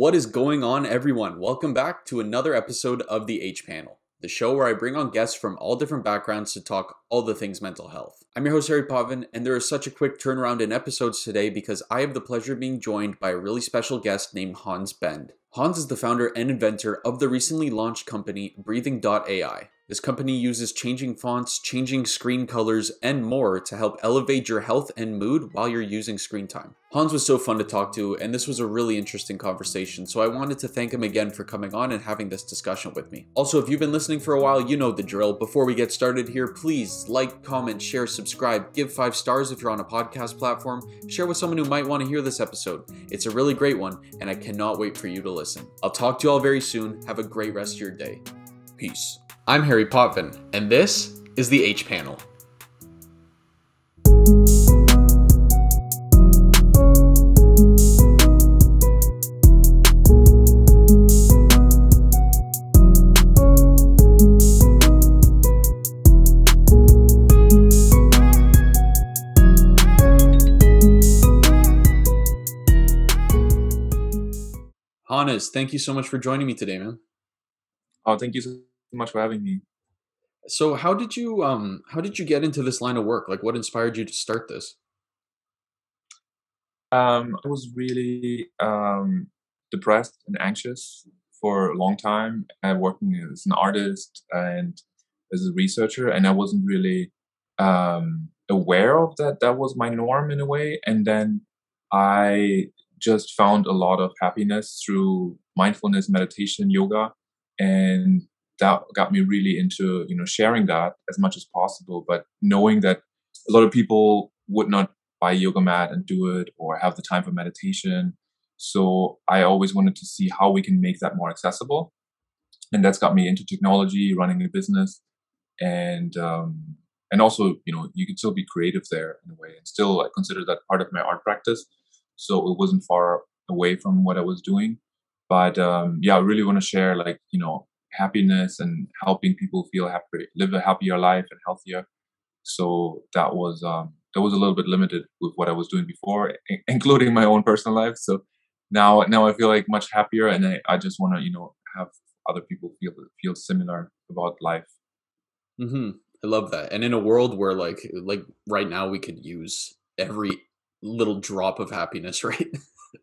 What is going on, everyone? Welcome back to another episode of the H Panel, the show where I bring on guests from all different backgrounds to talk all the things mental health. I'm your host, Harry Potvin, and there is such a quick turnaround in episodes today because I have the pleasure of being joined by a really special guest named Hannes Bend. Hannes is the founder and inventor of the recently launched company Breathing.ai. This company uses changing fonts, changing screen colors, and more to help elevate your health and mood while you're using screen time. Hannes was so fun to talk to, and this was a really interesting conversation, so I wanted to thank him again for coming on and having this discussion with me. Also, if you've been listening for a while, you know the drill. Before we get started here, please like, comment, share, subscribe, give five stars if you're on a podcast platform, share with someone who might want to hear this episode. It's a really great one, and I cannot wait for you to listen. I'll talk to you all very soon. Have a great rest of your day. Peace. I'm Harry Potvin, and this is the H Panel. Hannes, thank you so much for joining me today, man. Oh, thank you so much for having me. So how did you um how did you get into this line of work? Like what inspired you to start this? Um, I was really um, depressed and anxious for a long time. I working as an artist and as a researcher, and I wasn't really um, aware of that. That was my norm in a way. And then I just found a lot of happiness through mindfulness, meditation, yoga, and that got me really into you know sharing that as much as possible but knowing that a lot of people would not buy yoga mat and do it or have the time for meditation. So i always wanted to see how we can make that more accessible. And that's got me into technology running a business and um, and also you know you can still be creative there in a way and still I consider that part of my art practice. So it wasn't far away from what i was doing. But um, yeah i really want to share like you know happiness and helping people feel happy, live a happier life and healthier. So that was um, that was a little bit limited with what I was doing before, including my own personal life. So now now I feel like much happier, and I, I just want to you know have other people feel feel similar about life. Mm-hmm. I love that. And in a world where like like right now we could use every little drop of happiness, right?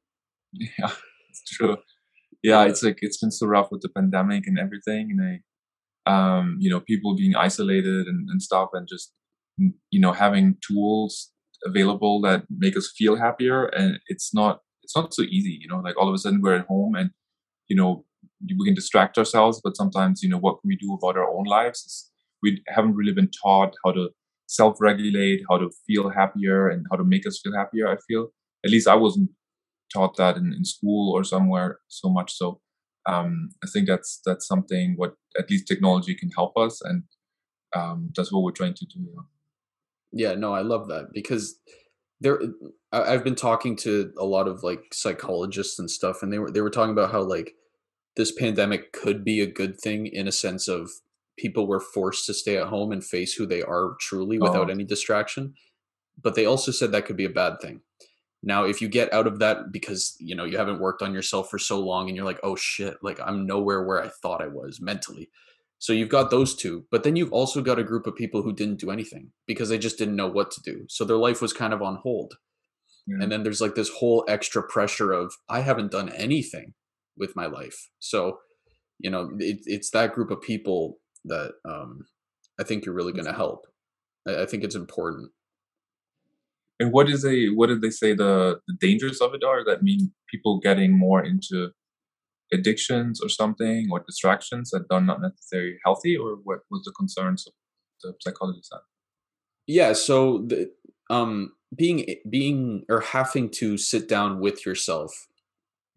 yeah, it's true yeah, it's like it's been so rough with the pandemic and everything, and I, um, you know, people being isolated and, and stuff, and just you know having tools available that make us feel happier, and it's not it's not so easy, you know. Like all of a sudden we're at home, and you know we can distract ourselves, but sometimes you know what can we do about our own lives? we haven't really been taught how to self-regulate, how to feel happier, and how to make us feel happier. I feel at least I wasn't taught that in, in school or somewhere so much. So um, i think that's that's something what at least technology can help us and um, that's what we're trying to do yeah no i love that because there i've been talking to a lot of like psychologists and stuff and they were they were talking about how like this pandemic could be a good thing in a sense of people were forced to stay at home and face who they are truly without oh. any distraction but they also said that could be a bad thing now, if you get out of that because you know you haven't worked on yourself for so long and you're like, oh shit, like I'm nowhere where I thought I was mentally. So you've got those two, but then you've also got a group of people who didn't do anything because they just didn't know what to do. So their life was kind of on hold. Yeah. And then there's like this whole extra pressure of I haven't done anything with my life. So, you know, it, it's that group of people that um, I think you're really going to help. I, I think it's important and what is a what did they say the, the dangers of it are? That mean people getting more into addictions or something or distractions that are not necessarily healthy, or what was the concerns of the psychologist at? Yeah, so the, um, being being or having to sit down with yourself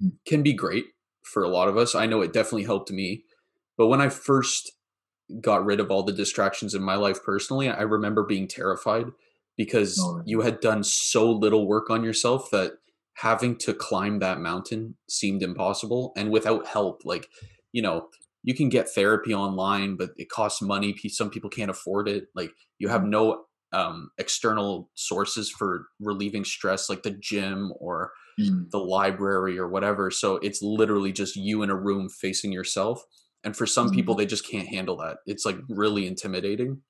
hmm. can be great for a lot of us. I know it definitely helped me, but when I first got rid of all the distractions in my life personally, I remember being terrified because oh, you had done so little work on yourself that having to climb that mountain seemed impossible and without help like you know you can get therapy online but it costs money some people can't afford it like you have mm-hmm. no um, external sources for relieving stress, like the gym or Mm. the library or whatever. So it's literally just you in a room facing yourself. And for some people, Mm. they just can't handle that. It's like really intimidating,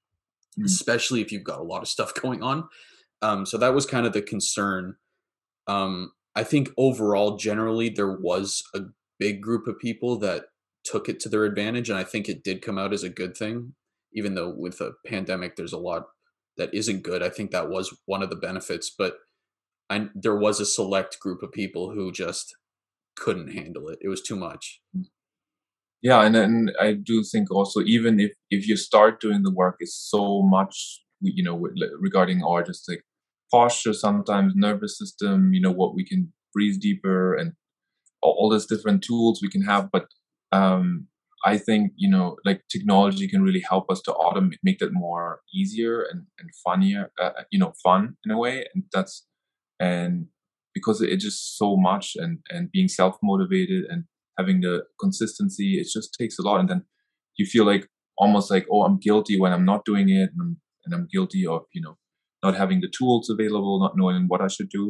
Mm. especially if you've got a lot of stuff going on. Um, so that was kind of the concern. Um, I think overall, generally, there was a big group of people that took it to their advantage. And I think it did come out as a good thing, even though with a pandemic, there's a lot that isn't good. I think that was one of the benefits. But I, there was a select group of people who just couldn't handle it. It was too much. Yeah, and then I do think also even if if you start doing the work, it's so much you know regarding our just like posture, sometimes nervous system. You know what we can breathe deeper and all, all these different tools we can have. But um, I think you know like technology can really help us to automate, make that more easier and and funnier. Uh, you know, fun in a way, and that's and because it's just so much and and being self motivated and having the consistency it just takes a lot. And then you feel like almost like oh i'm guilty when i'm not doing it and i'm, and I'm guilty of you know not having the tools available not knowing what i should do.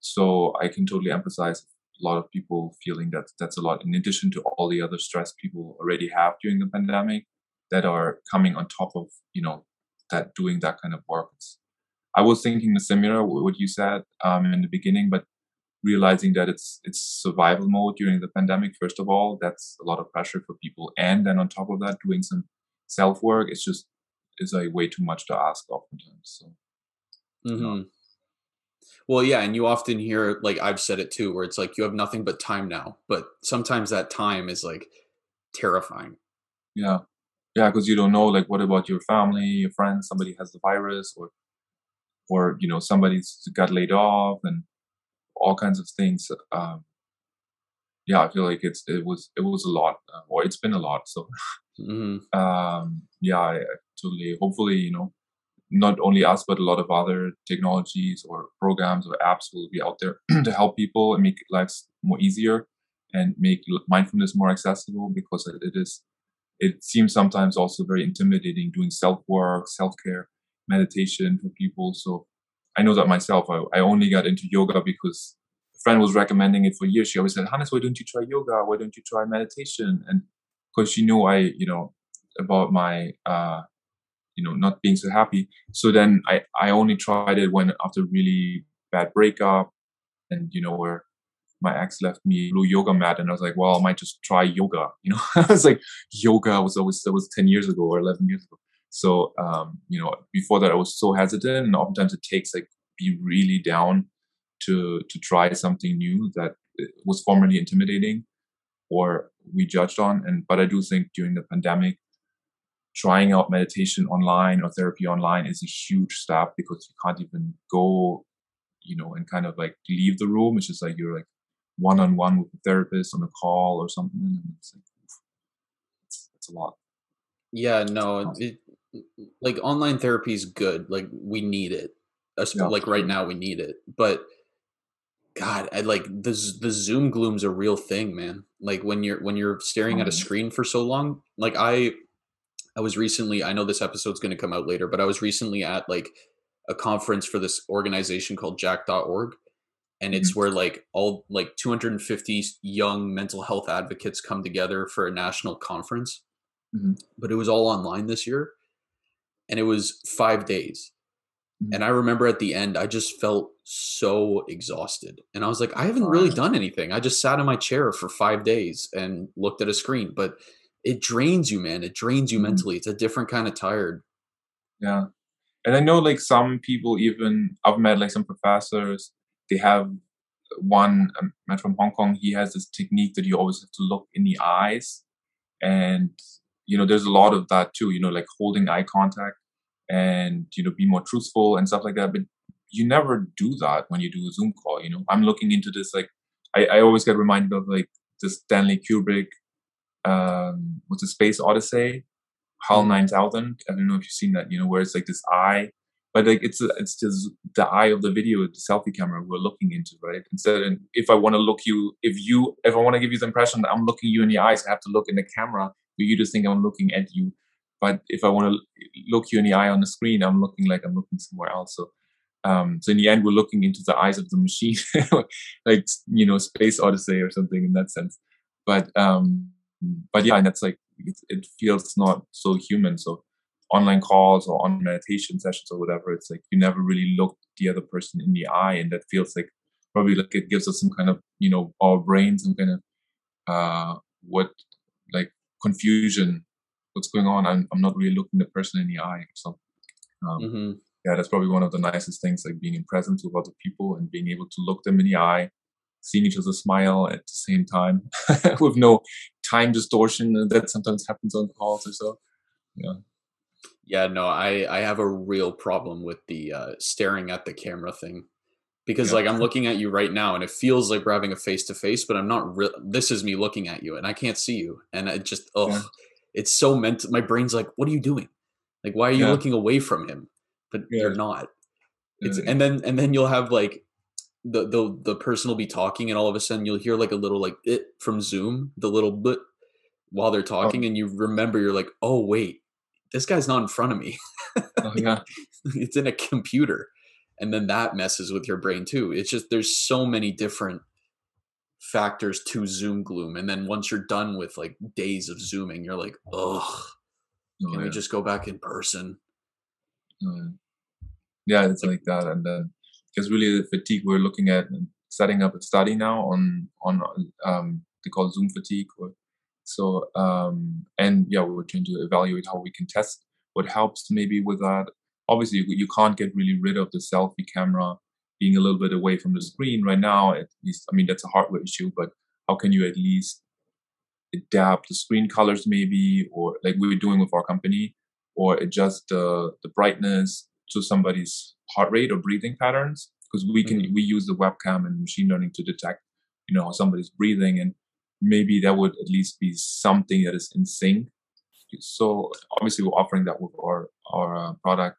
So i can totally emphasize a lot of people feeling that that's a lot. In addition to all the other stress people already have during the pandemic that are coming on top of you know that doing that kind of work. I was thinking the similar what you said um, in the beginning but realizing that it's it's survival mode during the pandemic first of all that's a lot of pressure for people. And then on top of that doing some self work it's just is like way too much to ask oftentimes so. Hmm Well, yeah, and you often hear like I've said it too, where it's like you have nothing but time now, but sometimes that time is like terrifying. yeah. Yeah because you don't know like what about your family your friends somebody has the virus or or you know somebody's got laid off and all kinds of things um yeah i feel like it's it was it was a lot uh, or it's been a lot so hmm um yeah I, totally hopefully you know not only us but a lot of other technologies or programs or apps will be out there to help people and make lives more easier and make mindfulness more accessible because it, it is it seems sometimes also very intimidating doing self work self care meditation for people so i know that myself. I, I only got into yoga because a friend was recommending it for years. She always said hannes why don't you try yoga? Why don't you try meditation? And because she knew i you know about my uh you know not being so happy. So then i i only tried it when after really bad breakup and you know where my ex left me blue yoga mat and i was like well i might just try yoga you know? I was like yoga was always that was 10 years ago or 11 years ago so um you know before that i was so hesitant and oftentimes it takes like be really down to to try something new that uh, was formerly intimidating or we judged on. And but i do think during the pandemic trying out meditation online or therapy online is a huge step because you can't even go you know and kind of like leave the room. It's just like you're like one-on-one with the therapist on a call or something and it's like it's, it's a lot. Yeah, no, it, like online therapy is good. Like we need it. Yeah, Like right now we need it. But God, I like the the Zoom gloom's a real thing, man. Like when you're when you're staring at a Um, screen for so long. Like I I was recently, I know this episode's going to come out later, but I was recently at like a conference for this organization called jack.org and it's Mhm. where like all like 250 young mental health advocates come together for a national conference. Mhm. But it was all online this year and it was 5 days. Mhm. And I remember at the end I just felt so exhausted. And I was like I haven't really done anything. I just sat in my chair for 5 days and looked at a screen, but it drains you, man. It drains you Mhm. mentally. It's a different kind of tired. yeah and i know like some people even i've met like some professors they have one um, met from hong kong he has this technique that you always have to look in the eyes and you know there's a lot of that too you know like holding eye contact and you know be more truthful and stuff like that but you never do that when you do a zoom call you know? I'm looking into this like i, I always get reminded of like the stanley kubrick um what's the space odyssey? Hal Mhm. 9000 i don't know if you've seen that you know where it's like this eye but like it's it's just the eye of the video the selfie camera we're looking into right? Instead of if i want to look you if you if i want to give you the impression that i'm looking you in the eyes i have to look in the camera for you to think i'm looking at you but if I want to look you in the eye on the screen, I'm looking like I'm looking somewhere else. So, um, so in the end, we're looking into the eyes of the machine, like you know, Space Odyssey or something in that sense. But um, but yeah, and that's like it, it feels not so human. So online calls or on meditation sessions or whatever, it's like you never really look the other person in the eye, and that feels like probably like it gives us some kind of you know our brain some kind of uh what like confusion what's going on i'm, I'm not really looking the person in the eye so um, mm-hmm. yeah that's probably one of the nicest things like being in presence with other people and being able to look them in the eye seeing each other smile at the same time with no time distortion that sometimes happens on calls or so yeah yeah no i i have a real problem with the uh staring at the camera thing because yeah. like I'm looking at you right now and it feels like we're having a face to face, but I'm not real. This is me looking at you and I can't see you. And it just, oh, yeah. It's so meant. My brain's like, what are you doing? Like, why are you yeah. looking away from him? But you're not. It's, mm. and then, and then you'll have like, the, the the person will be talking and all of a sudden you'll hear like a little like it from zoom the little bit while they're oh. talking oh. and you remember you're like oh wait this guy's not in front of me oh, yeah it's in a computer and then that messes with your brain too it's just there's so many different factors to zoom gloom and then once you're done with like days of zooming you're like ugh oh, can yeah. we just go back in person? Yeah it's like that and then because really the fatigue we're looking at setting up a study now on on um they call zoom fatigue or, so um and yeah we're trying to evaluate how we can test what helps maybe with that. Obviously you, you can't get really rid of the selfie camera being a little bit away from the screen right now at least i mean that's a hardware issue but how can you at least adapt the screen colors maybe or like we were doing with our company or adjust the, the brightness to somebody's heart rate or breathing patterns because we can mm-hmm. we use the webcam and machine learning to detect you know how somebody's breathing and maybe that would at least be something that is in sync so obviously we're offering that with our our uh, product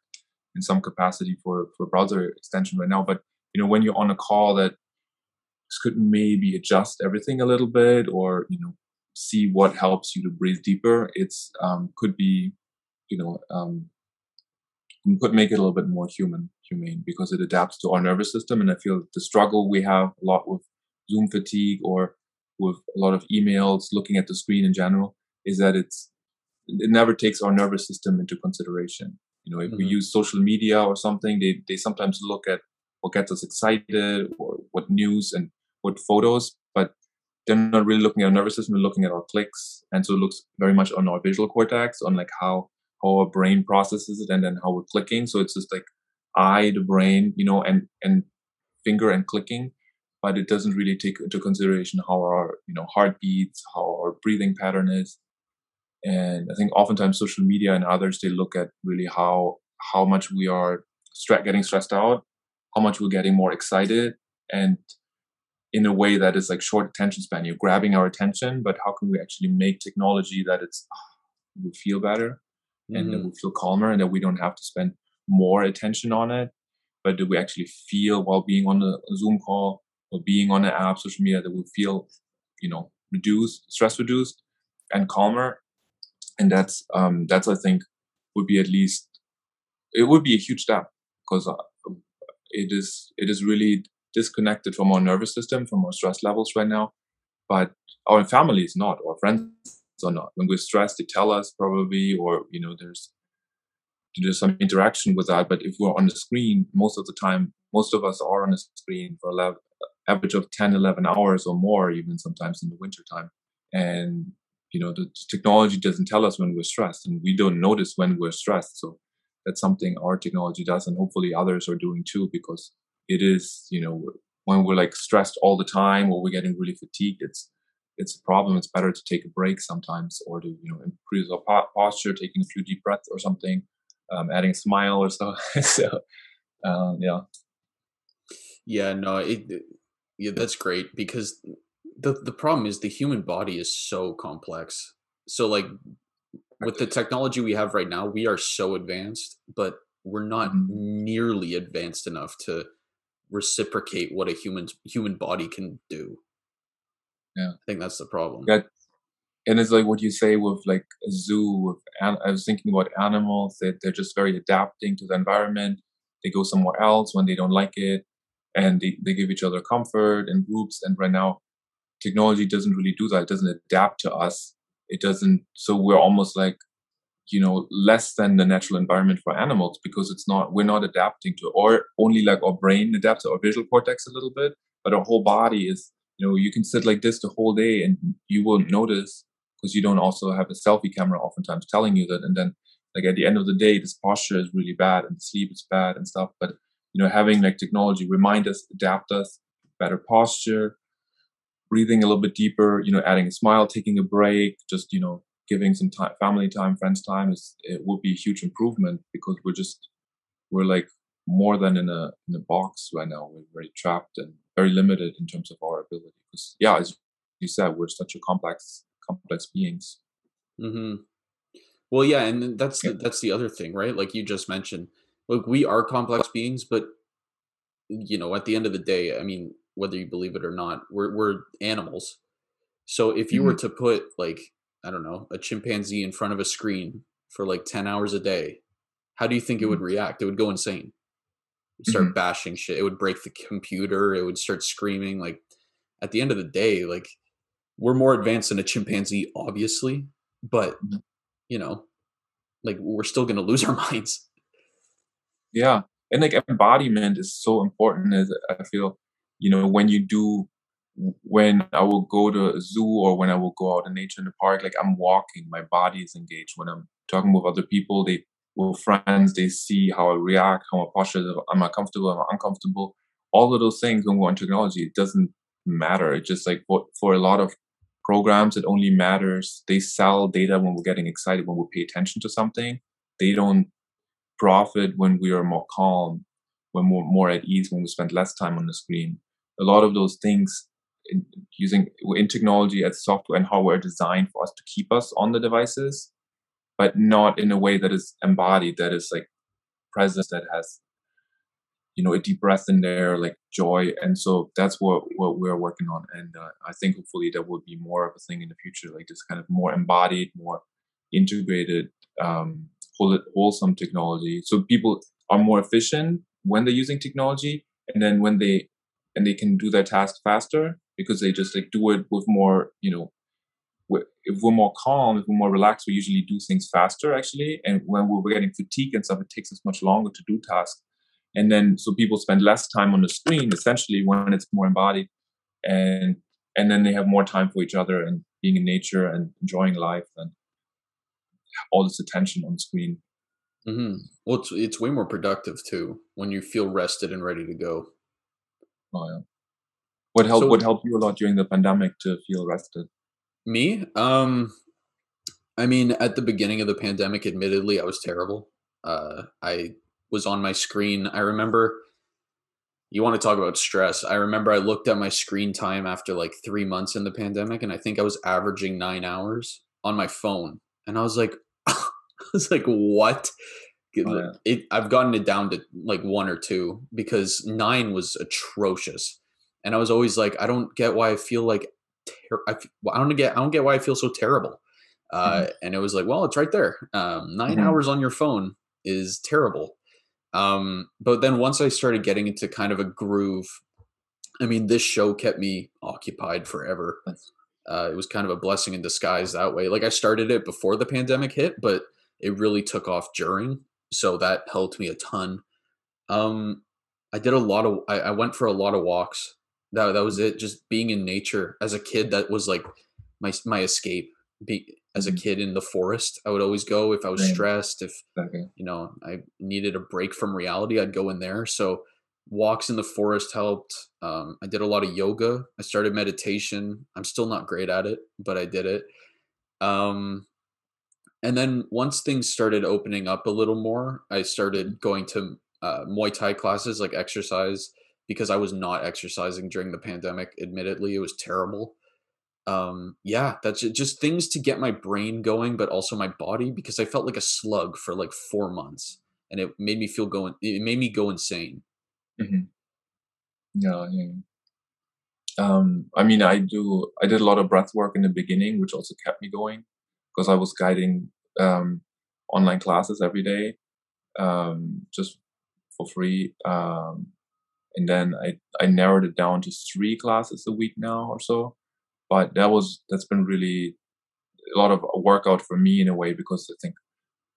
in some capacity for for browser extension right now. But you know, when you're on a call that could maybe adjust everything a little bit, or you know, see what helps you to breathe deeper. It's um, could be, you know, um, could make it a little bit more human, humane because it adapts to our nervous system. And I feel the struggle we have a lot with Zoom fatigue or with a lot of emails, looking at the screen in general, is that it's it never takes our nervous system into consideration. You know, if mm-hmm. we use social media or something, they, they sometimes look at what gets us excited or what news and what photos, but they're not really looking at our nervous system, they're looking at our clicks. And so it looks very much on our visual cortex, on like how, how our brain processes it and then how we're clicking. So it's just like eye, the brain, you know, and, and finger and clicking, but it doesn't really take into consideration how our, you know, heart beats, how our breathing pattern is and i think oftentimes social media and others they look at really how how much we are getting stressed out how much we're getting more excited and in a way that is like short attention span you're grabbing our attention but how can we actually make technology that it's oh, we feel better mm-hmm. and that we feel calmer and that we don't have to spend more attention on it but do we actually feel while being on a zoom call or being on an app social media that we feel you know reduced stress reduced and calmer and that's um, that's I think would be at least it would be a huge step because uh, it is it is really disconnected from our nervous system, from our stress levels right now. But our family is not, our friends are not. When we're stressed, they tell us probably, or you know, there's there's some interaction with that. But if we're on the screen, most of the time, most of us are on the screen for 11, average of 10, 11 hours or more, even sometimes in the winter time. And you know the technology doesn't tell us when we're stressed and we don't notice when we're stressed so that's something our technology does and hopefully others are doing too because it is you know when we're like stressed all the time or we're getting really fatigued it's it's a problem it's better to take a break sometimes or to you know improve our posture taking a few deep breaths or something um, adding a smile or so so um, yeah yeah no it, yeah that's great because the the problem is the human body is so complex. So like with the technology we have right now, we are so advanced, but we're not mm-hmm. nearly advanced enough to reciprocate what a human human body can do. Yeah, I think that's the problem. Yeah, and it's like what you say with like a zoo with an- i was thinking about animals that they're just very adapting to the environment they go somewhere else when they don't like it and they, they give each other comfort and groups and right now technology doesn't really do that it doesn't adapt to us it doesn't so we're almost like you know less than the natural environment for animals because it's not we're not adapting to or only like our brain adapts our visual cortex a little bit but our whole body is you know you can sit like this the whole day and you won't notice because you don't also have a selfie camera oftentimes telling you that and then like at the end of the day this posture is really bad and sleep is bad and stuff but you know having like technology remind us adapt us better posture breathing a little bit deeper you know adding a smile taking a break just you know giving some time family time friends time is it would be a huge improvement because we're just we're like more than in a in a box right now we're very trapped and very limited in terms of our ability because yeah as you said we're such a complex complex beings mm-hmm. well yeah and that's yeah. the, that's the other thing right like you just mentioned look we are complex beings but you know at the end of the day i mean whether you believe it or not we're, we're animals so if you mm-hmm. were to put like I don't know, a chimpanzee in front of a screen for like 10 hours a day, how do you think it would mm-hmm. react? It would go insane. It'd start mm-hmm. bashing shit. It would break the computer. It would start screaming. Like at the end of the day, like we're more advanced than a chimpanzee, obviously, but mm-hmm. you know, like we're still gonna lose our minds. Yeah. And like embodiment is so important as I feel, you know, when you do when I will go to a zoo or when I will go out in nature in the park, like I'm walking, my body is engaged. When I'm talking with other people, they with friends, they see how I react, how I posture am I comfortable, am I uncomfortable? All of those things when we're on technology, it doesn't matter. It's just like for, for a lot of programs, it only matters. They sell data when we're getting excited, when we pay attention to something. They don't profit when we are more calm, when we're more at ease, when we spend less time on the screen. A lot of those things in, using in technology as software and hardware designed for us to keep us on the devices, but not in a way that is embodied, that is like presence, that has you know a deep breath in there, like joy. And so that's what what we're working on. And uh, I think hopefully that will be more of a thing in the future, like this kind of more embodied, more integrated, um, whole, wholesome technology. So people are more efficient when they're using technology, and then when they and they can do their task faster because they just like do it with more, you know, if we're more calm, if we're more relaxed, we usually do things faster actually. And when we're getting fatigue and stuff, it takes us much longer to do tasks. And then so people spend less time on the screen essentially when it's more embodied, and and then they have more time for each other and being in nature and enjoying life and all this attention on screen. Mm-hmm. Well, it's it's way more productive too when you feel rested and ready to go. Oh yeah. What helped? So, what helped you a lot during the pandemic to feel rested? Me, um, I mean, at the beginning of the pandemic, admittedly, I was terrible. Uh, I was on my screen. I remember. You want to talk about stress? I remember I looked at my screen time after like three months in the pandemic, and I think I was averaging nine hours on my phone, and I was like, I was like, what? Oh, yeah. it, I've gotten it down to like one or two because nine was atrocious and I was always like, I don't get why I feel like ter- I, I don't get I don't get why I feel so terrible. Uh, mm-hmm. And it was like, well, it's right there. Um, 9 mm-hmm. hours on your phone is terrible. Um, but then once I started getting into kind of a groove, I mean, this show kept me occupied forever. Uh, it was kind of a blessing in disguise that way. Like I started it before the pandemic hit, but it really took off during, so that helped me a ton. Um, I did a lot of. I, I went for a lot of walks that that was it. Just being in nature as a kid, that was like my my escape. Be, as a mm-hmm. kid in the forest, I would always go if I was stressed. If okay. you know I needed a break from reality, I'd go in there. So walks in the forest helped. Um, I did a lot of yoga. I started meditation. I'm still not great at it, but I did it. Um, and then once things started opening up a little more, I started going to uh, Muay Thai classes, like exercise because I was not exercising during the pandemic. Admittedly, it was terrible. Um, yeah, that's just things to get my brain going, but also my body because I felt like a slug for like four months, and it made me feel going. It made me go insane. Mm-hmm. Yeah, yeah. Um, I mean, I do. I did a lot of breath work in the beginning, which also kept me going because I was guiding um, online classes every day, um, just for free. Um, and then I I narrowed it down to three classes a week now or so. But that was that's been really a lot of a workout for me in a way because I think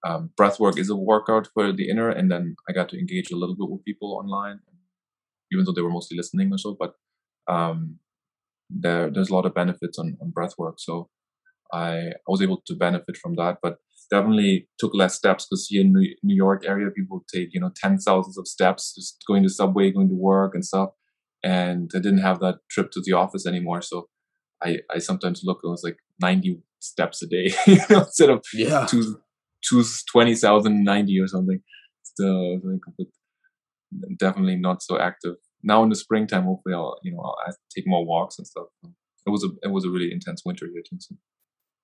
um, breath work is a workout for the inner, and then I got to engage a little bit with people online, even though they were mostly listening or so. But um, there there's a lot of benefits on, on breath work, so I, I was able to benefit from that. But definitely took less steps because here in New, New York area, people take you know ten thousands of steps just going to subway, going to work and stuff, and I didn't have that trip to the office anymore. So I I sometimes look it was like ninety steps a day you know, instead of yeah two two twenty thousand ninety or something. Still, definitely not so active. Now in the springtime, hopefully I'll you know I'll take more walks and stuff. It was a it was a really intense winter here too. So.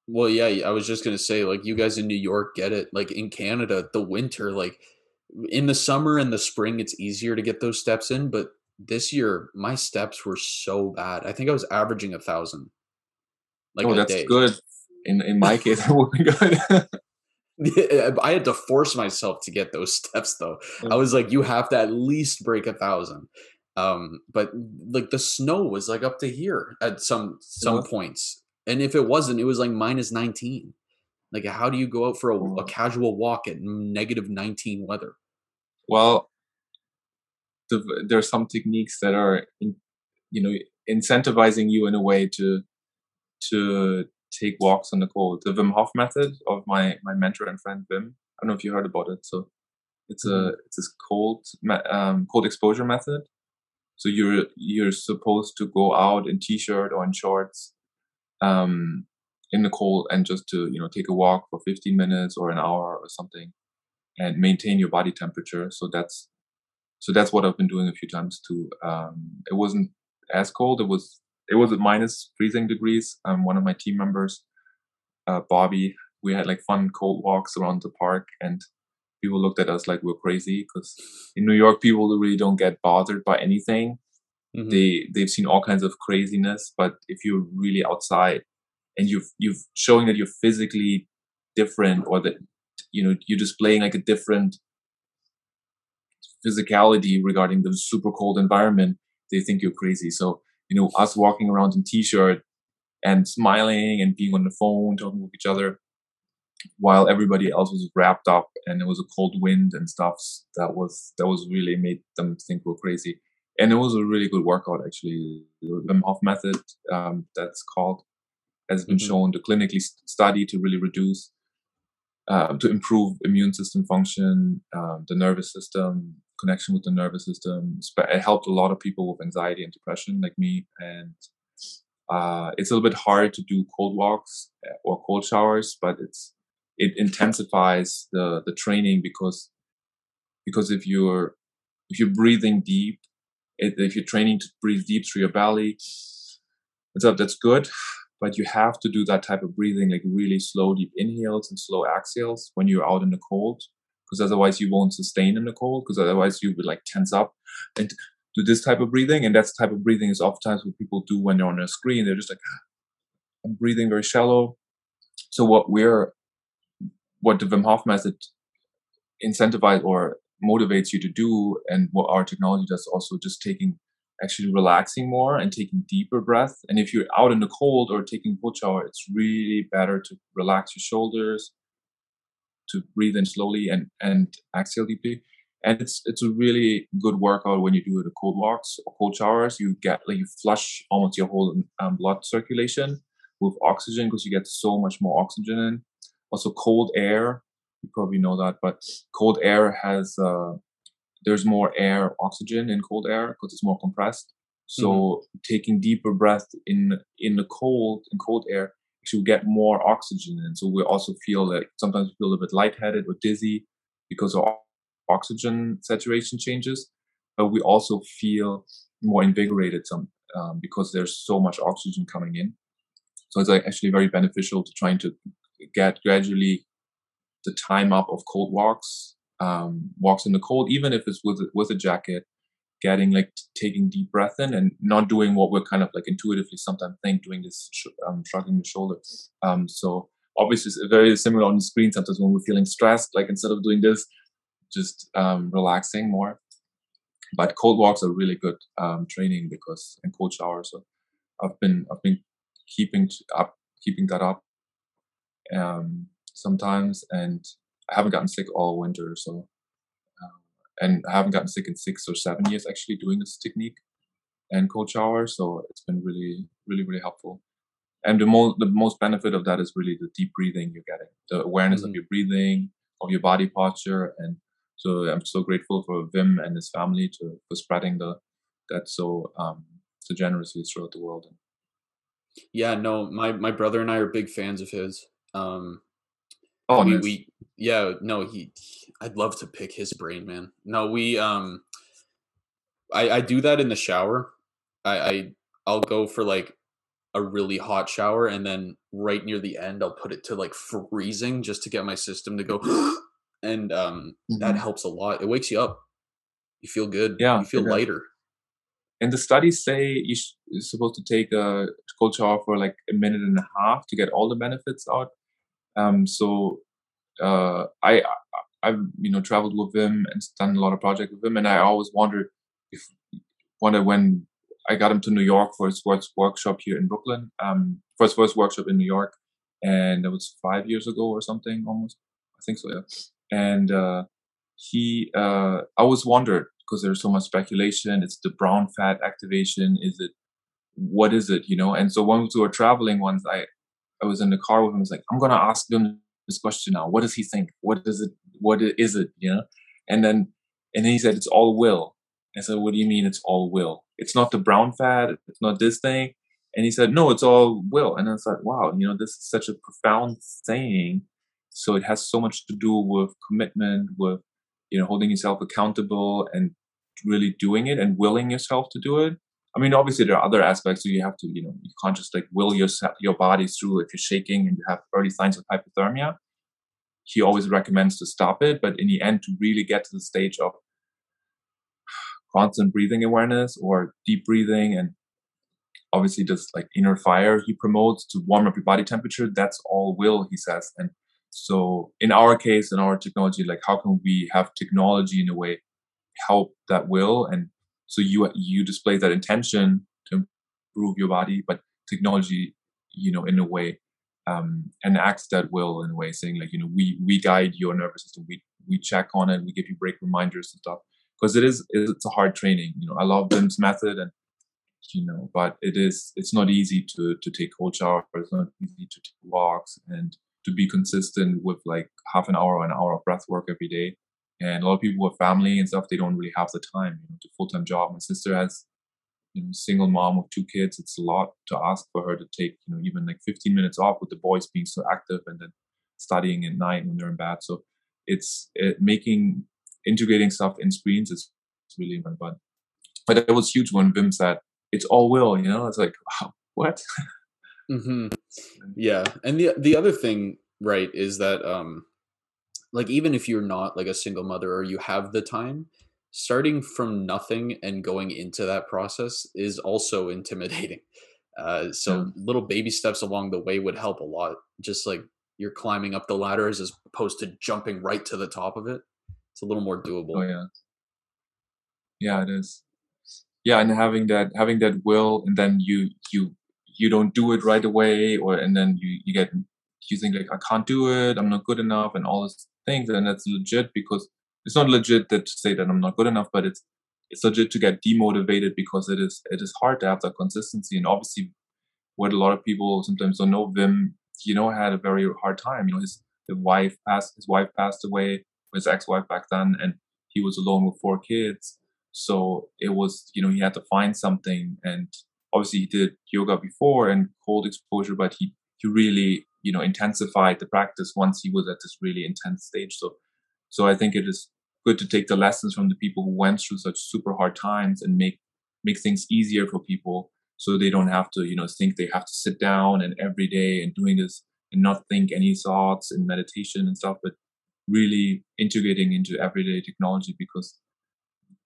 Well, yeah, I was just gonna say, like, you guys in New York get it. Like in Canada, the winter, like in the summer and the spring, it's easier to get those steps in. But this year, my steps were so bad. I think I was averaging a thousand. Like oh, that's day. good. In in my case, it would be good. I had to force myself to get those steps though. I was like, you have to at least break a thousand. Um, but like the snow was like up to here at some some yeah. points and if it wasn't, it was like minus 19. Like, how do you go out for a, a mm. casual walk at negative 19 weather? Well, the, there are some techniques that are, in, you know, incentivizing you in a way to to take walks in the cold. The Wim Hof method of my my mentor and friend Wim. I don't know if you heard about it. So it's a mm-hmm. it's this cold um, cold exposure method. So you're you're supposed to go out in t-shirt or in shorts um, in the cold and just to you know take a walk for 15 minutes or an hour or something and maintain your body temperature. So that's so that's what i've been doing a few times too. Um, it wasn't as cold. It was it was at minus freezing degrees. Um, one of my team members uh, bobby we had like fun cold walks around the park and people looked at us like we're crazy because in new york people really don't get bothered by anything Mm-hmm. They they've seen all kinds of craziness, but if you're really outside and you've you've showing that you're physically different or that you know you're displaying like a different physicality regarding the super cold environment, they think you're crazy. So you know us walking around in t-shirt and smiling and being on the phone talking with each other while everybody else was wrapped up and it was a cold wind and stuff that was that was really made them think we're crazy and it was a really good workout actually. The Wim Hof method, um, that's called, has been mm-hmm. shown to clinically study to really reduce, uh, to improve immune system function, um, the nervous system, connection with the nervous system. It helped a lot of people with anxiety and depression, like me. And uh, it's a little bit hard to do cold walks uh, or cold showers, but it's it intensifies the the training because because if you're if you're breathing deep if you're training to breathe deep through your belly, so that's good. But you have to do that type of breathing, like really slow, deep inhales and slow exhales when you're out in the cold, because otherwise you won't sustain in the cold. Because otherwise you would like tense up and do this type of breathing. And that type of breathing is oftentimes what people do when they're on a screen. They're just like, I'm breathing very shallow. So what we're, what the Wim Hof method incentivize or motivates you to do and what our technology does also just taking actually relaxing more and taking deeper breath. And if you're out in the cold or taking cold shower it's really better to relax your shoulders to breathe in slowly and and exhale deeply. And it's it's a really good workout when you do the cold walks or cold showers. You get like you flush almost your whole um, blood circulation with oxygen because you get so much more oxygen in. Also cold air you probably know that, but cold air has uh, there's more air, oxygen in cold air because it's more compressed. So mm-hmm. taking deeper breath in in the cold in cold air, you get more oxygen and So we also feel like sometimes we feel a little bit lightheaded or dizzy because of oxygen saturation changes, but we also feel more invigorated some um, because there's so much oxygen coming in. So it's like actually very beneficial to trying to get gradually the time up of cold walks, um, walks in the cold, even if it's with with a jacket, getting like taking deep breath in and not doing what we're kind of like intuitively sometimes think doing this um, shrugging the shoulders. um, so obviously it's very similar on the screen sometimes when we're feeling stressed like instead of doing this just um, relaxing more but cold walks are really good um, training because and cold showers so i've been i've been keeping up keeping that up um, sometimes and i haven't gotten sick all winter so and I haven't gotten sick in six or seven years actually doing this technique and cold shower. So it's been really, really, really helpful. And the most the most benefit of that is really the deep breathing you're getting, the awareness mm-hmm. of your breathing, of your body posture, and so I'm so grateful for Wim and his family to for spreading the that so um so generously throughout the world. Yeah, no, my my brother and I are big fans of his. Um, oh, we, we yeah, no, he, he, I'd love to pick his brain, man. No, we um I I do that in the shower. I, I I'll go for like a really hot shower and then right near the end I'll put it to like freezing just to get my system to go and um mm-hmm. that helps a lot. It wakes you up. You feel good. Yeah. You feel lighter. And the studies say you are supposed to take a cold shower for like a minute and a half to get all the benefits out. Um, so uh, I I've you know traveled with him and done a lot of projects with him, and I always wondered if wonder when I got him to New York for his first workshop here in Brooklyn, um, for his first workshop in New York, and that was five years ago or something, almost. I think so, yeah. And uh, he, uh, I always wondered because there's so much speculation. It's the brown fat activation. Is it? What is it? You know. And so once we were traveling, once I, I was in the car with him. I was like, I'm gonna ask him this question now. What does he think? What is it? What is it? You know? And then, and then he said, it's all will. I said, what do you mean it's all will? It's not the brown fat. It's not this thing. And he said, no, it's all will. And I like, wow, you know, this is such a profound saying. So it has so much to do with commitment, with, you know, holding yourself accountable and really doing it and willing yourself to do it. I mean, obviously there are other aspects. So you have to, you know, you can't just like will your your body through if you're shaking and you have early signs of hypothermia. He always recommends to stop it, but in the end, to really get to the stage of constant breathing awareness or deep breathing and obviously just like inner fire he promotes to warm up your body temperature that's all will he says and so in our case in our technology like how can we have technology in a way help that will and so you you display that intention to improve your body, but technology, you know, in a way, um, enacts that will in a way, saying like, you know, we we guide your nervous system, we we check on it, we give you break reminders and stuff, because it is it's a hard training. You know, I love Wim's method and you know, but it is it's not easy to to take cold showers, it's not easy to take walks and to be consistent with like half an hour or an hour of breath work every day and a lot of people with family and stuff, they don't really have the time, you know, to full time job. My sister has, you know, single mom with two kids. It's a lot to ask for her to take, you know, even like 15 minutes off with the boys being so active and then studying at night when they're in bed. So it's it, making integrating stuff in screens is really important. But but it was huge when Wim said it's all will. You know, it's like wow, what? mm-hmm. Yeah, and the the other thing, right, is that um like even if you're not like a single mother or you have the time starting from nothing and going into that process is also intimidating. Uh, so yeah. little baby steps along the way would help a lot just like you're climbing up the ladder as opposed to jumping right to the top of it. It's a little more doable. Oh yeah. Yeah it is. Yeah and having that having that will and then you you you don't do it right away or and then you you get you think like i can't do it i'm not good enough and all this things and that's legit because it's not legit that to say that I'm not good enough, but it's it's legit to get demotivated because it is it is hard to have that consistency. And obviously, what a lot of people sometimes don't know, Wim, you know, had a very hard time. You know, his his wife passed his wife passed away, his ex-wife back then, and he was alone with four kids. So it was, you know, he had to find something. And obviously, he did yoga before and cold exposure, but he he really you know intensified the practice once he was at this really intense stage. So so i think it is good to take the lessons from the people who went through such super hard times and make make things easier for people so they don't have to you know think they have to sit down and every day and doing this and not think any thoughts and meditation and stuff but really integrating into everyday technology because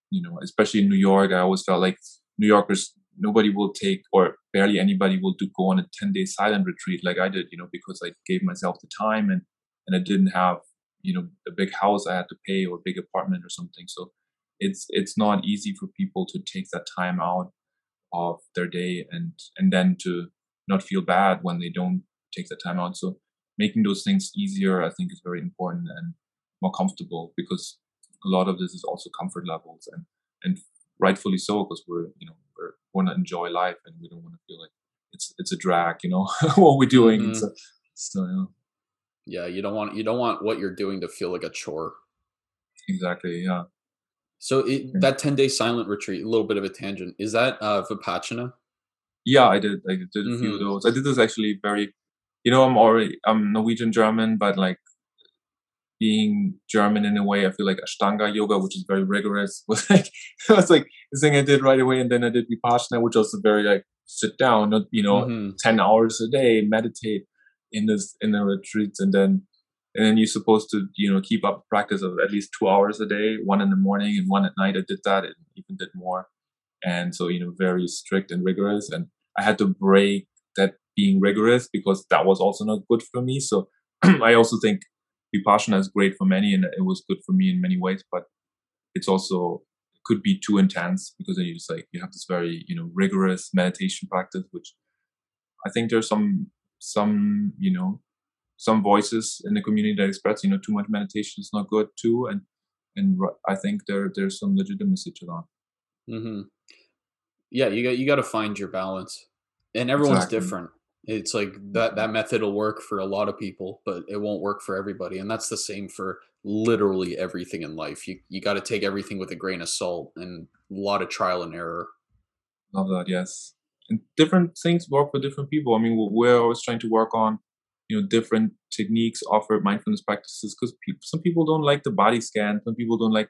you know, especially in New York, I always felt like New Yorkers, nobody will take or barely anybody will do go on a 10 day silent retreat like I did, you know, because I gave myself the time and, and I didn't have, you know, a big house I had to pay or a big apartment or something. So it's, it's not easy for people to take that time out of their day and, and then to not feel bad when they don't take that time out. So making those things easier, I think is very important and more comfortable because a lot of this is also comfort levels and and rightfully so because we're you know want to enjoy life and we don't want to feel like it's it's a drag you know what we're doing mm-hmm. so, so yeah. yeah you don't want you don't want what you're doing to feel like a chore exactly yeah so it, yeah. that 10 day silent retreat a little bit of a tangent is that uh vipassana yeah i did i did a mm-hmm. few of mm-hmm. those i did this actually very you know i'm already i'm norwegian german but like being German in a way, I feel like Ashtanga yoga, which is very rigorous, was like was like the thing I did right away, and then I did Vipassana, which was very like sit down, not you know, mm-hmm. ten hours a day, meditate in this in the retreats, and then and then you're supposed to you know keep up practice of at least two hours a day, one in the morning and one at night. I did that, and even did more, and so you know very strict and rigorous, and I had to break that being rigorous because that was also not good for me. So I also think Vipassana is great for many, and it was good for me in many ways. But it's also it could be too intense because then you just like you have this very you know rigorous meditation practice, which I think there's some some you know some voices in the community that express you know too much meditation is not good too, and and I think there there's some legitimacy to that. Mm-hmm. Yeah, you got you got to find your balance, and everyone's exactly. different. It's like that that method will work for a lot of people, but it won't work for everybody. And that's the same for literally everything in life. You you got to take everything with a grain of salt and a lot of trial and error. Love that. Yes, and different things work for different people. I mean, we're always trying to work on you know different techniques, offer mindfulness practices because people, some people don't like the body scan. Some people don't like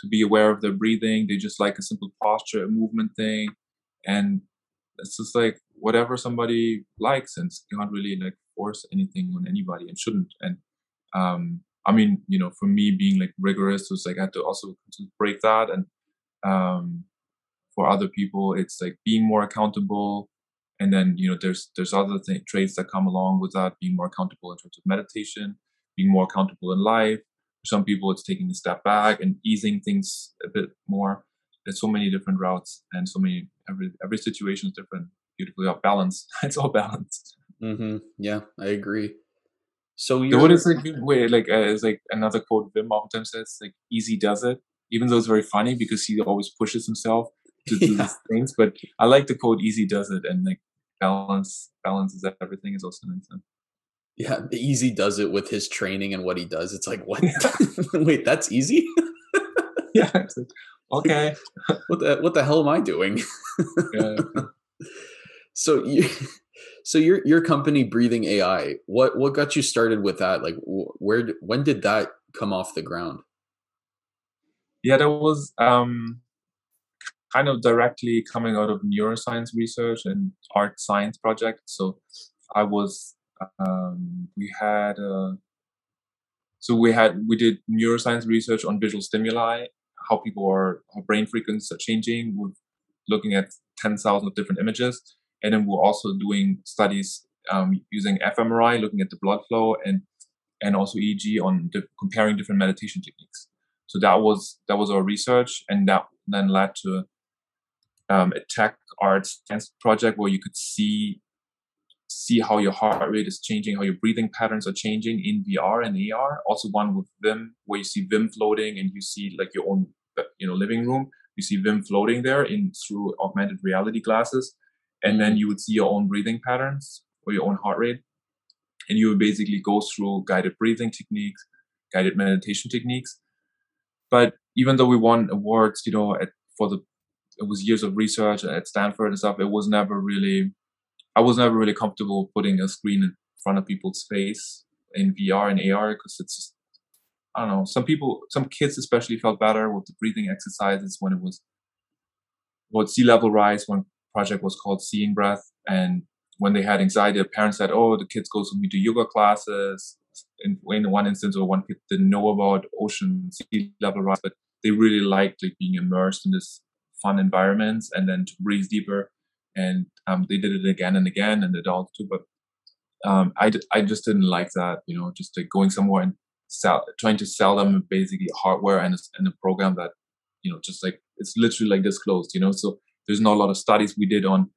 to be aware of their breathing. They just like a simple posture, a movement thing, and it's just like whatever somebody likes and can't really like force anything on anybody and shouldn't. And um i mean you know for me being like rigorous was like i had to also break that. And um for other people it's like being more accountable. And then you know there's there's other th- traits that come along with that being more accountable in terms of meditation being more accountable in life. For some people it's taking a step back and easing things a bit more. There's so many different routes and so many every every situation is different beautifully off balance. It's all balanced. Mm-hmm. yeah i agree. So you what is like wait like uh, is like another quote Wim oftentimes says like easy does it even though it's very funny because he always pushes himself to do yeah. these things. But i like the quote easy does it and like balance balances everything is also nice yeah easy does it with his training and what he does it's like what? Wait that's easy? Yeah like, okay. What the what the hell am i doing? Yeah. So you so your your company breathing ai what what got you started with that? Like where when did that come off the ground? Yeah that was um kind of directly coming out of neuroscience research and art science project. So i was um we had uh so we had we did neuroscience research on visual stimuli how people are how brain frequencies are changing with looking at 10,000 of different images and then we're also doing studies um, using fMRI, looking at the blood flow and and also EEG on the, comparing different meditation techniques. So that was that was our research, and that then led to um, a tech arts project where you could see see how your heart rate is changing, how your breathing patterns are changing in VR and AR. Also one with Wim, where you see Wim floating and you see like your own you know living room. You see Wim floating there in through augmented reality glasses and then mm-hmm. you would see your own breathing patterns or your own heart rate. And you would basically go through guided breathing techniques guided meditation techniques. But even though we won awards you know at, for the it was years of research at stanford and stuff it was never really i was never really comfortable putting a screen in front of people's face in vr and ar because it's just, i don't know some people some kids especially felt better with the breathing exercises when it was what sea level rise when project was called Seeing Breath. And when they had anxiety, the parents said, "Oh, the kids go to me to yoga classes." In, in one instance, or one kid didn't know about ocean sea level rise, but they really liked like being immersed in this fun environments and then to breathe deeper. And um, they did it again and again, and the adults too. But um, I, I just didn't like that, you know, just like going somewhere and sell, trying to sell them basically hardware and a, and a program that, you know, just like it's literally like this closed, you know. So there's not a lot of studies we did on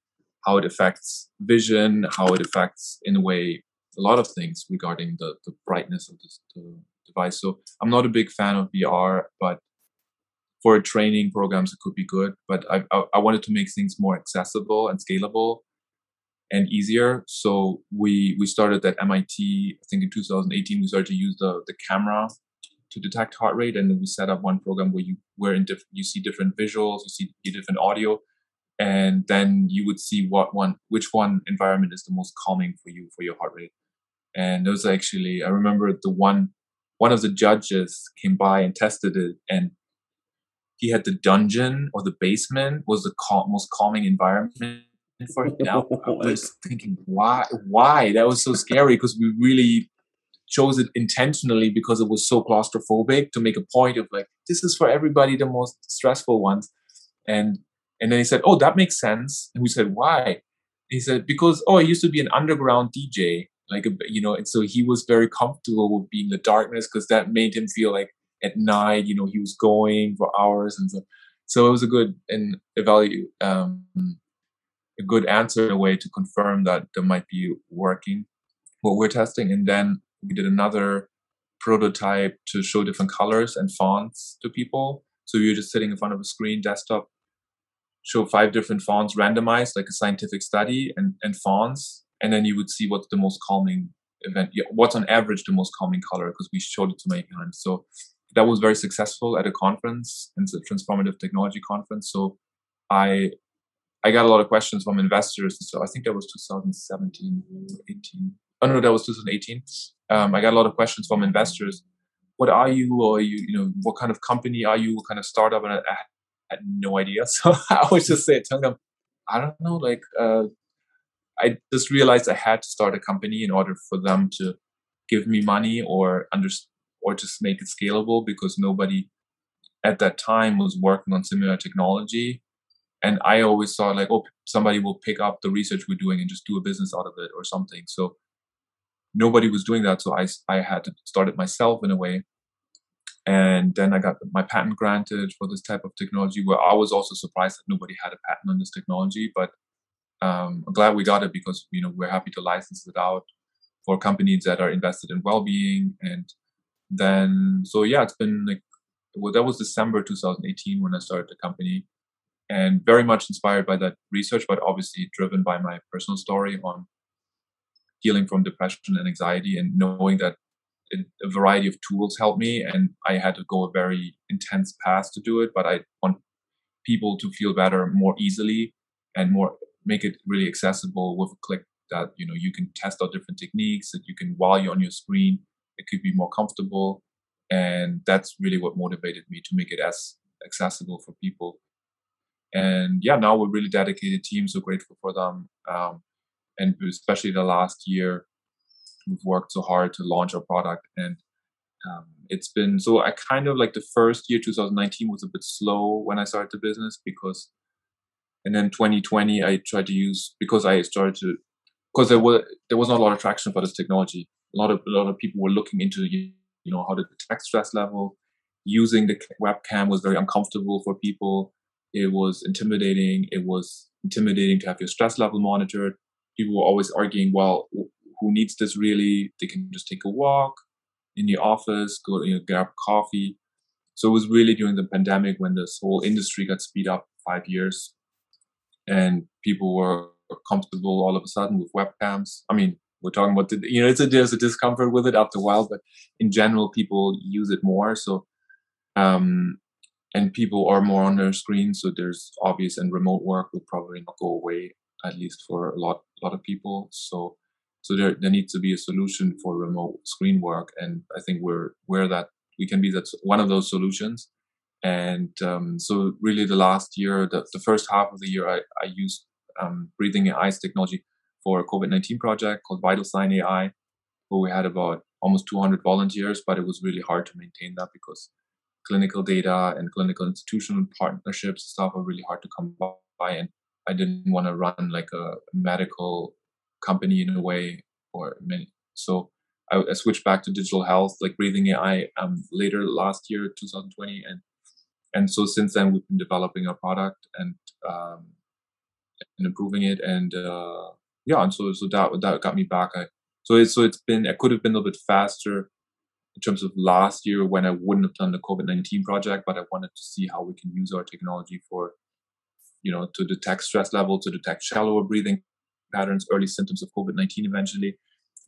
how it affects vision, how it affects, in a way, a lot of things regarding the, the brightness of this, the device. So I'm not a big fan of VR, but for training programs, it could be good. But I, I, I wanted to make things more accessible and scalable and easier. So we we started at MIT. I think in 2018 we started to use the the camera to detect heart rate, and then we set up one program where you where in diff- you see different visuals, you see different audio, and then you would see what one which one environment is the most calming for you for your heart rate. And those actually I remember the one one of the judges came by and tested it and he had the dungeon or the basement was the cal- most calming environment for him. I was thinking, why? Why? That was so scary because we really chose it intentionally because it was so claustrophobic to make a point of like this is for everybody the most stressful ones, and and then he said, oh, that makes sense. And we said, why? He said because oh, I used to be an underground DJ, like you know, and so he was very comfortable with being in the darkness because that made him feel like at night, you know, he was going for hours and so. So it was a good and evaluate um, a good answer in a way to confirm that there might be working what we're testing. And then we did another prototype to show different colors and fonts to people. So you're just sitting in front of a screen, desktop, show five different fonts randomized, like a scientific study, and, and fonts. And then you would see what's the most calming event, what's on average the most calming color, because we showed it to many times. So that was very successful at a conference, it's a transformative technology conference. So I I got a lot of questions from investors. So I think that was 2017, 18. Oh no, that was 2018. Um, I got a lot of questions from investors. What are you, or you, you know, what kind of company are you? What kind of startup? And I, I had no idea. So I was just say, telling them, I don't know. Like, uh, I just realized I had to start a company in order for them to give me money or under or just make it scalable because nobody at that time was working on similar technology and I always thought like, oh, somebody will pick up the research we're doing and just do a business out of it or something. So nobody was doing that, so I I had to start it myself in a way. And then I got my patent granted for this type of technology. Where I was also surprised that nobody had a patent on this technology, but um, I'm glad we got it because you know we're happy to license it out for companies that are invested in well-being. And then so yeah, it's been like well that was December 2018 when I started the company and very much inspired by that research, but obviously driven by my personal story on healing from depression and anxiety and knowing that a variety of tools helped me and I had to go a very intense path to do it, but I want people to feel better more easily and more make it really accessible with a click that you know you can test out different techniques that you can while you're on your screen it could be more comfortable and that's really what motivated me to make it as accessible for people and yeah, now we're really dedicated team. So grateful for them. Um, and especially the last year, we've worked so hard to launch our product. And um, it's been so I kind of like the first year, 2019, was a bit slow when I started the business because, and then 2020, I tried to use because I started to because there was there was not a lot of traction for this technology. A lot of a lot of people were looking into you know how to detect stress level. Using the webcam was very uncomfortable for people it was intimidating. It was intimidating to have your stress level monitored. People were always arguing, well, who needs this really? They can just take a walk in the office, go you know, grab coffee. So it was really during the pandemic when this whole industry got speed up five years and people were comfortable all of a sudden with webcams. I mean, we're talking about the, you know, it's a, there's a discomfort with it after a while, but in general, people use it more. So, um, and people are more on their screens so there's obvious and remote work will probably not go away at least for a lot lot of people so so there there needs to be a solution for remote screen work and i think we're we're that we can be that one of those solutions. And um, so really the last year the, the first half of the year i, I used um, breathing ai's technology for a covid-19 project called vital sign ai where we had about almost 200 volunteers but it was really hard to maintain that because clinical data and clinical institutional partnerships stuff are really hard to come by and i didn't want to run like a medical company in a way or many. So I, I switched back to digital health like breathing ai um, later last year 2020 and and so since then we've been developing our product and um, and improving it and uh, yeah and so so that that got me back. I, so it's so it's been I could have been a little bit faster in terms of last year when I wouldn't have done the COVID nineteen project, but I wanted to see how we can use our technology for, you know, to detect stress level, to detect shallower breathing patterns, early symptoms of COVID nineteen eventually.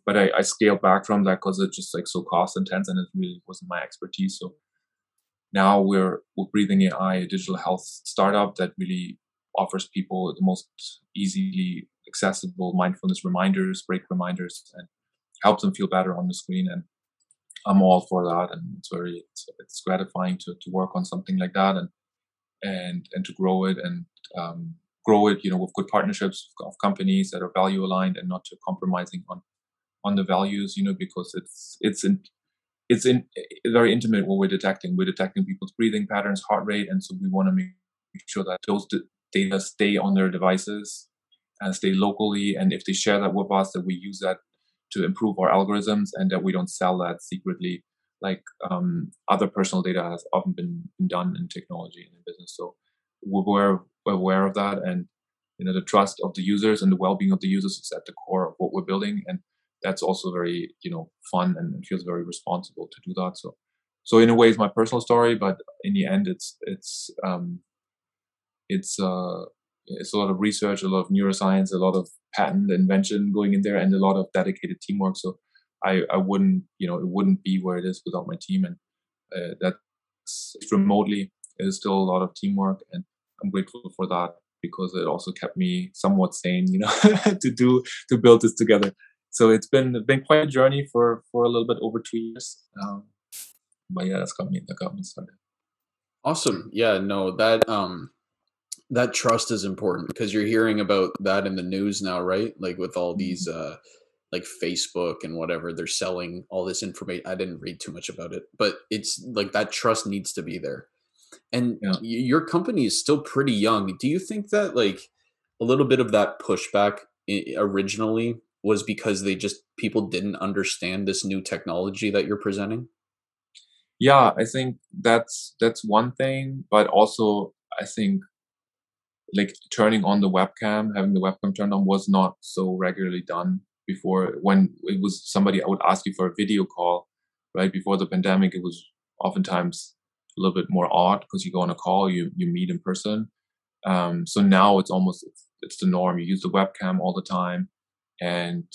But I, I scaled back from that because it's just like so cost intense and it really wasn't my expertise. So now we're we're breathing AI, a digital health startup that really offers people the most easily accessible mindfulness reminders, break reminders, and helps them feel better on the screen. And I'm all for that, and it's very it's, it's gratifying to to work on something like that and and and to grow it and um, grow it, you know, with good partnerships of companies that are value aligned and not compromising on on the values, you know, because it's it's in it's in very intimate what we're detecting. We're detecting people's breathing patterns, heart rate, and so we want to make sure that those data stay on their devices and stay locally. And if they share that with us, that we use that to improve our algorithms and that we don't sell that secretly like um, other personal data has often been, done in technology and in business. So we're aware of that and you know the trust of the users and the well-being of the users is at the core of what we're building and that's also very you know fun and feels very responsible to do that so so in a way it's my personal story but in the end it's it's um it's uh it's a lot of research, a lot of neuroscience, a lot of patent invention going in there, and a lot of dedicated teamwork. So I, I wouldn't, you know, it wouldn't be where it is without my team, and uh, that's remotely. Is still a lot of teamwork, and I'm grateful for that because it also kept me somewhat sane, you know, to do to build this together. So it's been been quite a journey for for a little bit over two years. Um, but yeah, that's got me that got me started. Awesome. Yeah. No, that um that trust is important because you're hearing about that in the news now, right? Like with all these mm-hmm. uh like Facebook and whatever, they're selling all this information. I didn't read too much about it, but it's like that trust needs to be there. And yeah. y- your company is still pretty young. Do you think that like a little bit of that pushback originally was because they just people didn't understand this new technology that you're presenting? Yeah, I think that's that's one thing, but also I think like turning on the webcam, having the webcam turned on was not so regularly done before. When it was somebody I would ask you for a video call, right before the pandemic, it was oftentimes a little bit more odd because you go on a call, you you meet in person. Um, so now it's almost it's, it's the norm. You use the webcam all the time, and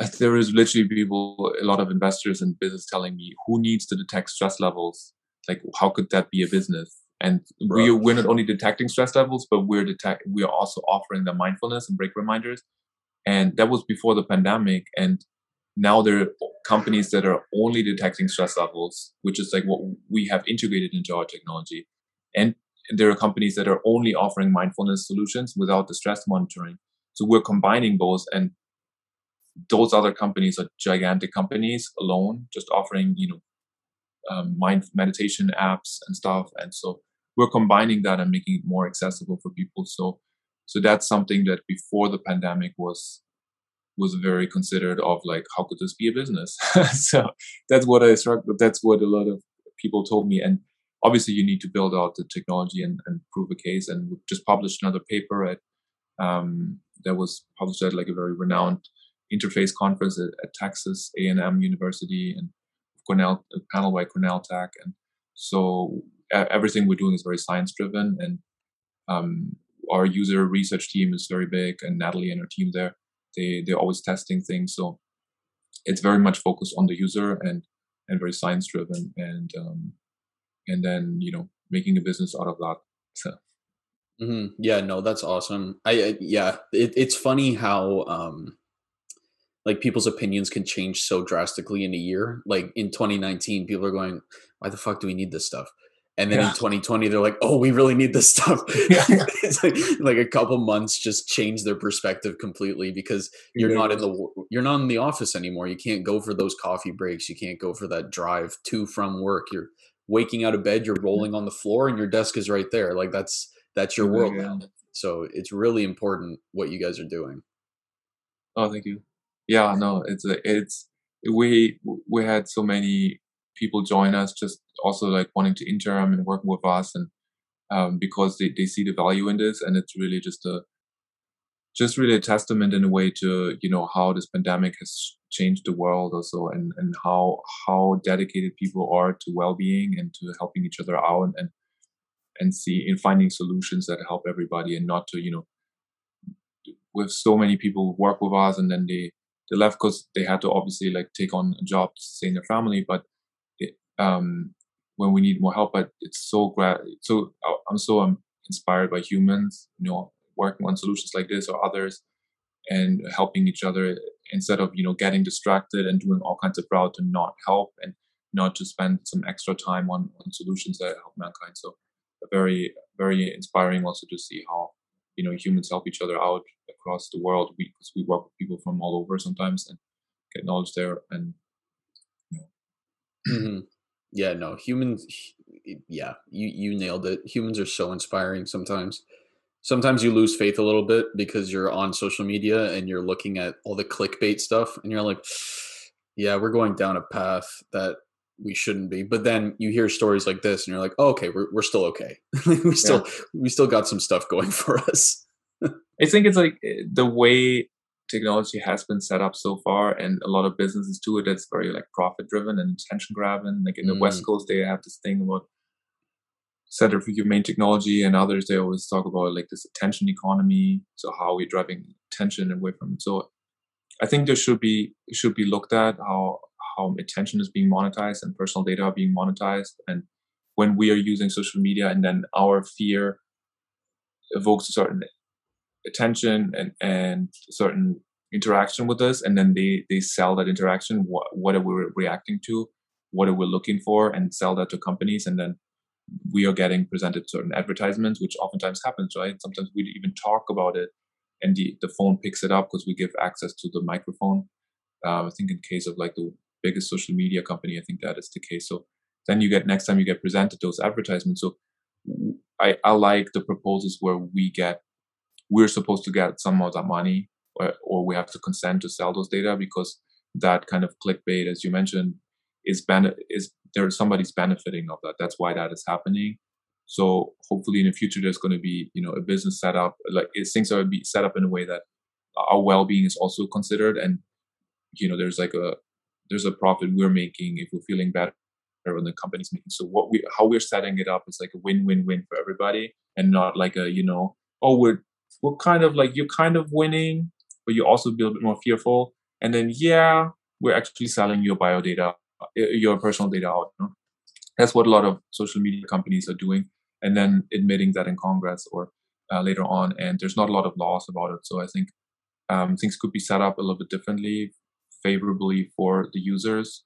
there is literally people, a lot of investors and business telling me who needs to detect stress levels. Like, how could that be a business? and we, we're not only detecting stress levels but we're detect we are also offering the mindfulness and break reminders and that was before the pandemic and now there are companies that are only detecting stress levels which is like what we have integrated into our technology. And there are companies that are only offering mindfulness solutions without the stress monitoring. So we're combining both and those other companies are gigantic companies alone just offering you know um, mind meditation apps and stuff. And so we're combining that and making it more accessible for people. So so that's something that before the pandemic was was very considered of like how could this be a business? So that's what i struck but that's what a lot of people told me and obviously you need to build out the technology and, and prove a case and we just published another paper at um, that was published at like a very renowned interface conference at, at texas a&m university and cornell panel by cornell tech and so everything we're doing is very science driven and um, our user research team is very big and natalie and her team there they they're always testing things. So it's very much focused on the user and and very science driven and um, and then you know making a business out of that so mm-hmm. yeah no that's awesome. I, I yeah it, it's funny how um like people's opinions can change so drastically in a year. Like in 2019 people are going why the fuck do we need this stuff and then yeah. in 2020 they're like oh we really need this stuff yeah. it's like, like a couple months just change their perspective completely because you're not in the you're not in the office anymore you can't go for those coffee breaks you can't go for that drive to from work you're waking out of bed, you're mm-hmm. rolling on the floor, and your desk is right there. Like that's that's your world now. So it's really important what you guys are doing. Oh, thank you. Yeah, no, it's it's we we had so many people join us just also like wanting to intern and work with us and um, because they, they see the value in this and it's really just a just really a testament in a way to you know how this pandemic has changed the world also and and how how dedicated people are to well-being and to helping each other out and and see in finding solutions that help everybody and not to you know with so many people work with us and then they they left because they had to obviously like take on a job to sustain their family but um when we need more help but it's so great so i'm so um, inspired by humans you know working on solutions like this or others and helping each other instead of you know getting distracted and doing all kinds of route to not help and not to spend some extra time on, on solutions that help mankind so very very inspiring also to see how you know humans help each other out across the world we, because we work with people from all over sometimes and get knowledge there and you know. mm-hmm. Yeah no humans yeah you you nailed it. Humans are so inspiring sometimes. Sometimes you lose faith a little bit because you're on social media and you're looking at all the clickbait stuff and you're like yeah we're going down a path that we shouldn't be. But then you hear stories like this and you're like oh, okay we're, we're still okay. We still yeah. we still got some stuff going for us. I think it's like eh, the way technology has been set up so far and a lot of businesses do it that's very like profit driven and attention grabbing. Like in the mm. west coast they have this thing about center for humane technology and others they always talk about like this attention economy so how we're driving attention away from it. So i think there should be should be looked at how how attention is being monetized and personal data are being monetized. And when we are using social media and then our fear evokes a certain attention and and certain interaction with us and then they they sell that interaction what, what are we reacting to what are we looking for and sell that to companies and then we are getting presented certain advertisements, which oftentimes happens, right? Sometimes we even talk about it and the, the phone picks it up because we give access to the microphone. Uh, I think in case of like the biggest social media company, I think that is the case. So then you get next time you get presented those advertisements. So I, I like the proposals where we get we're supposed to get some of that money or, or we have to consent to sell those data because that kind of clickbait, as you mentioned, is ben- is there somebody's benefiting of that. That's why that is happening. So hopefully in the future there's going to be you know a business set up like things are be set up in a way that our well-being is also considered and you know there's like a there's a profit we're making if we're feeling better when the company's making. So what we how we're setting it up is like a win-win-win for everybody and not like a you know oh we're we're kind of like you're kind of winning but you also be a bit more fearful and then yeah we're actually selling your bio data your personal data out. That's what a lot of social media companies are doing, and then admitting that in Congress or uh, later on. And there's not a lot of laws about it. So I think um, things could be set up a little bit differently, favorably for the users,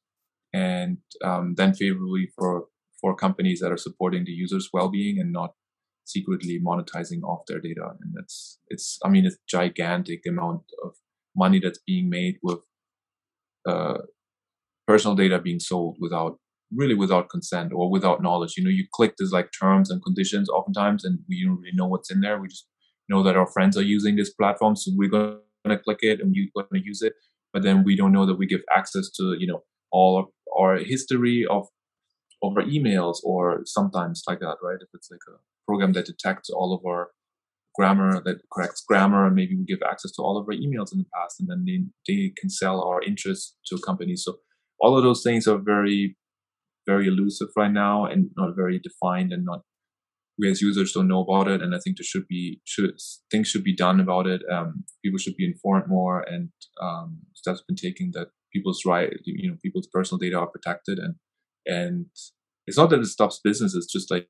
and um, then favorably for for companies that are supporting the users' well-being and not secretly monetizing off their data. And that's it's I mean it's gigantic amount of money that's being made with uh, personal data being sold without really without consent or without knowledge. You know, you click these like terms and conditions oftentimes, and we don't really know what's in there. We just know that our friends are using this platform, so we're to click it and we're to use it. But then we don't know that we give access to you know all of our history of of our emails or sometimes like that, right? If it's like a program that detects all of our grammar that corrects grammar and maybe we give access to all of our emails in the past and then they, they can sell our interests to companies. So all of those things are very very elusive right now and not very defined and not we as users don't know about it and i think there should be should things should be done about it. Um, people should be informed more and um, steps been taken that people's right you know people's personal data are protected and and it's not that it stops businesses just like, like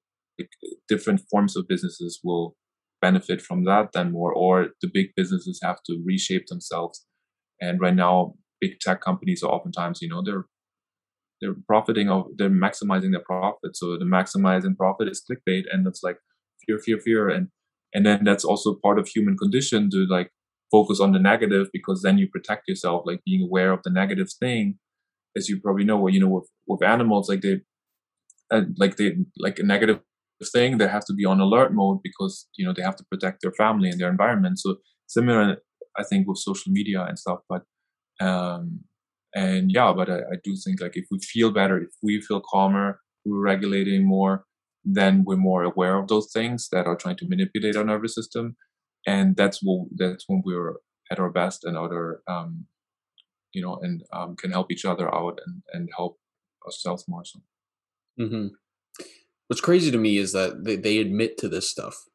different forms of businesses will benefit from that then more or the big businesses have to reshape themselves and right now big tech companies are oftentimes, you know, they're they're profiting of they're maximizing their profit. So the maximizing profit is clickbait, and it's like fear, fear, fear, and and then that's also part of human condition to like focus on the negative because then you protect yourself, like being aware of the negative thing. As you probably know, well, you know, with with animals, like they uh, like they like a negative thing they have to be on alert mode because you know they have to protect their family and their environment. So similar i think with social media and stuff but um and yeah but I, I do think like if we feel better if we feel calmer we're regulating more then we're more aware of those things that are trying to manipulate our nervous system. And that's what that's when we're at our best and other um you know and um, can help each other out and and help ourselves more so. Hmm What's crazy to me is that they, they admit to this stuff,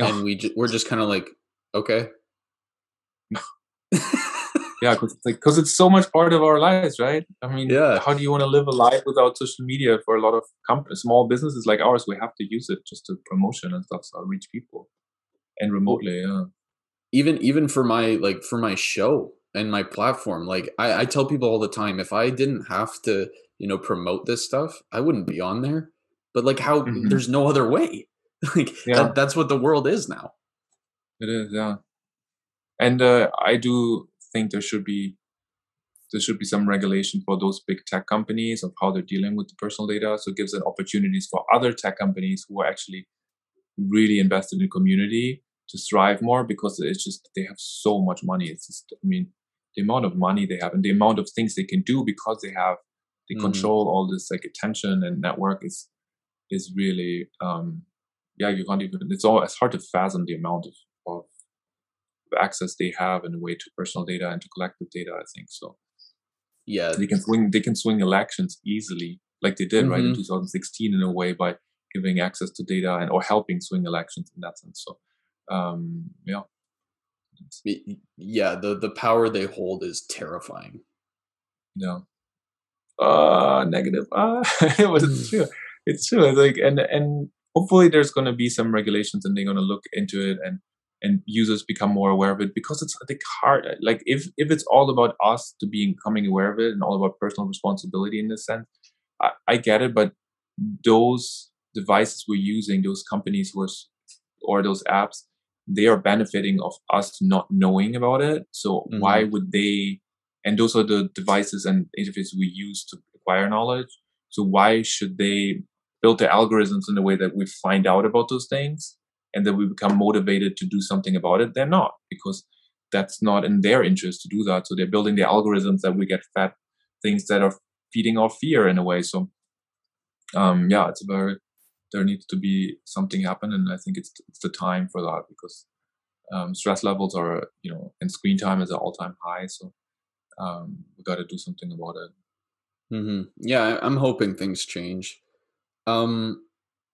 and we ju- we're just kind of like, okay, yeah because it's, like, it's so much part of our lives right? I mean Yeah. how do you want to live a life without social media for a lot of companies small businesses like ours? We have to use it just to promotion and stuff so reach people. And remotely yeah. even even for my like for my show and my platform, like I, I tell people all the time, if I didn't have to, you know, promote this stuff, I wouldn't be on there. But like, how Mhm. there's no other way. like Yeah. that, that's what the world is now. It is, yeah. And uh, I do think there should be there should be some regulation for those big tech companies of how they're dealing with the personal data. So it gives it opportunities for other tech companies who are actually really invested in the community to thrive more because it's just they have so much money. It's just I mean the amount of money they have and the amount of things they can do because they have they Mhm. control all this like attention and network is is really um yeah you can't even it's all it's hard to fathom the amount of, of access they have in a way to personal data and to collective data i think so Yeah. they can swing they can swing elections easily like they did right in Mhm. 2016 in a way by giving access to data and or helping swing elections in that sense so um yeah Yeah. The the power they hold is terrifying. yeah uh negative uh but it's true it's true It's like and and hopefully there's going to be some regulations and they're going to look into it and and users become more aware of it because it's like hard uh, like if if it's all about us to being becoming aware of it and all about personal responsibility in this sense i, I get it but those devices we're using those companies who are or those apps they are benefiting of us not knowing about it so why mm-hmm. would they and those are the devices and interfaces we use to acquire knowledge so why should they build the algorithms in a way that we find out about those things and that we become motivated to do something about it? They're not because that's not in their interest to do that. So they're building the algorithms that we get fed things that are feeding our fear in a way. So um yeah it's very there needs to be something happen and i think it's it's the time for that because um, stress levels are you know and screen time is at all-time high. So um, we got to do something about it hmm Yeah, I'm hoping things change. Um,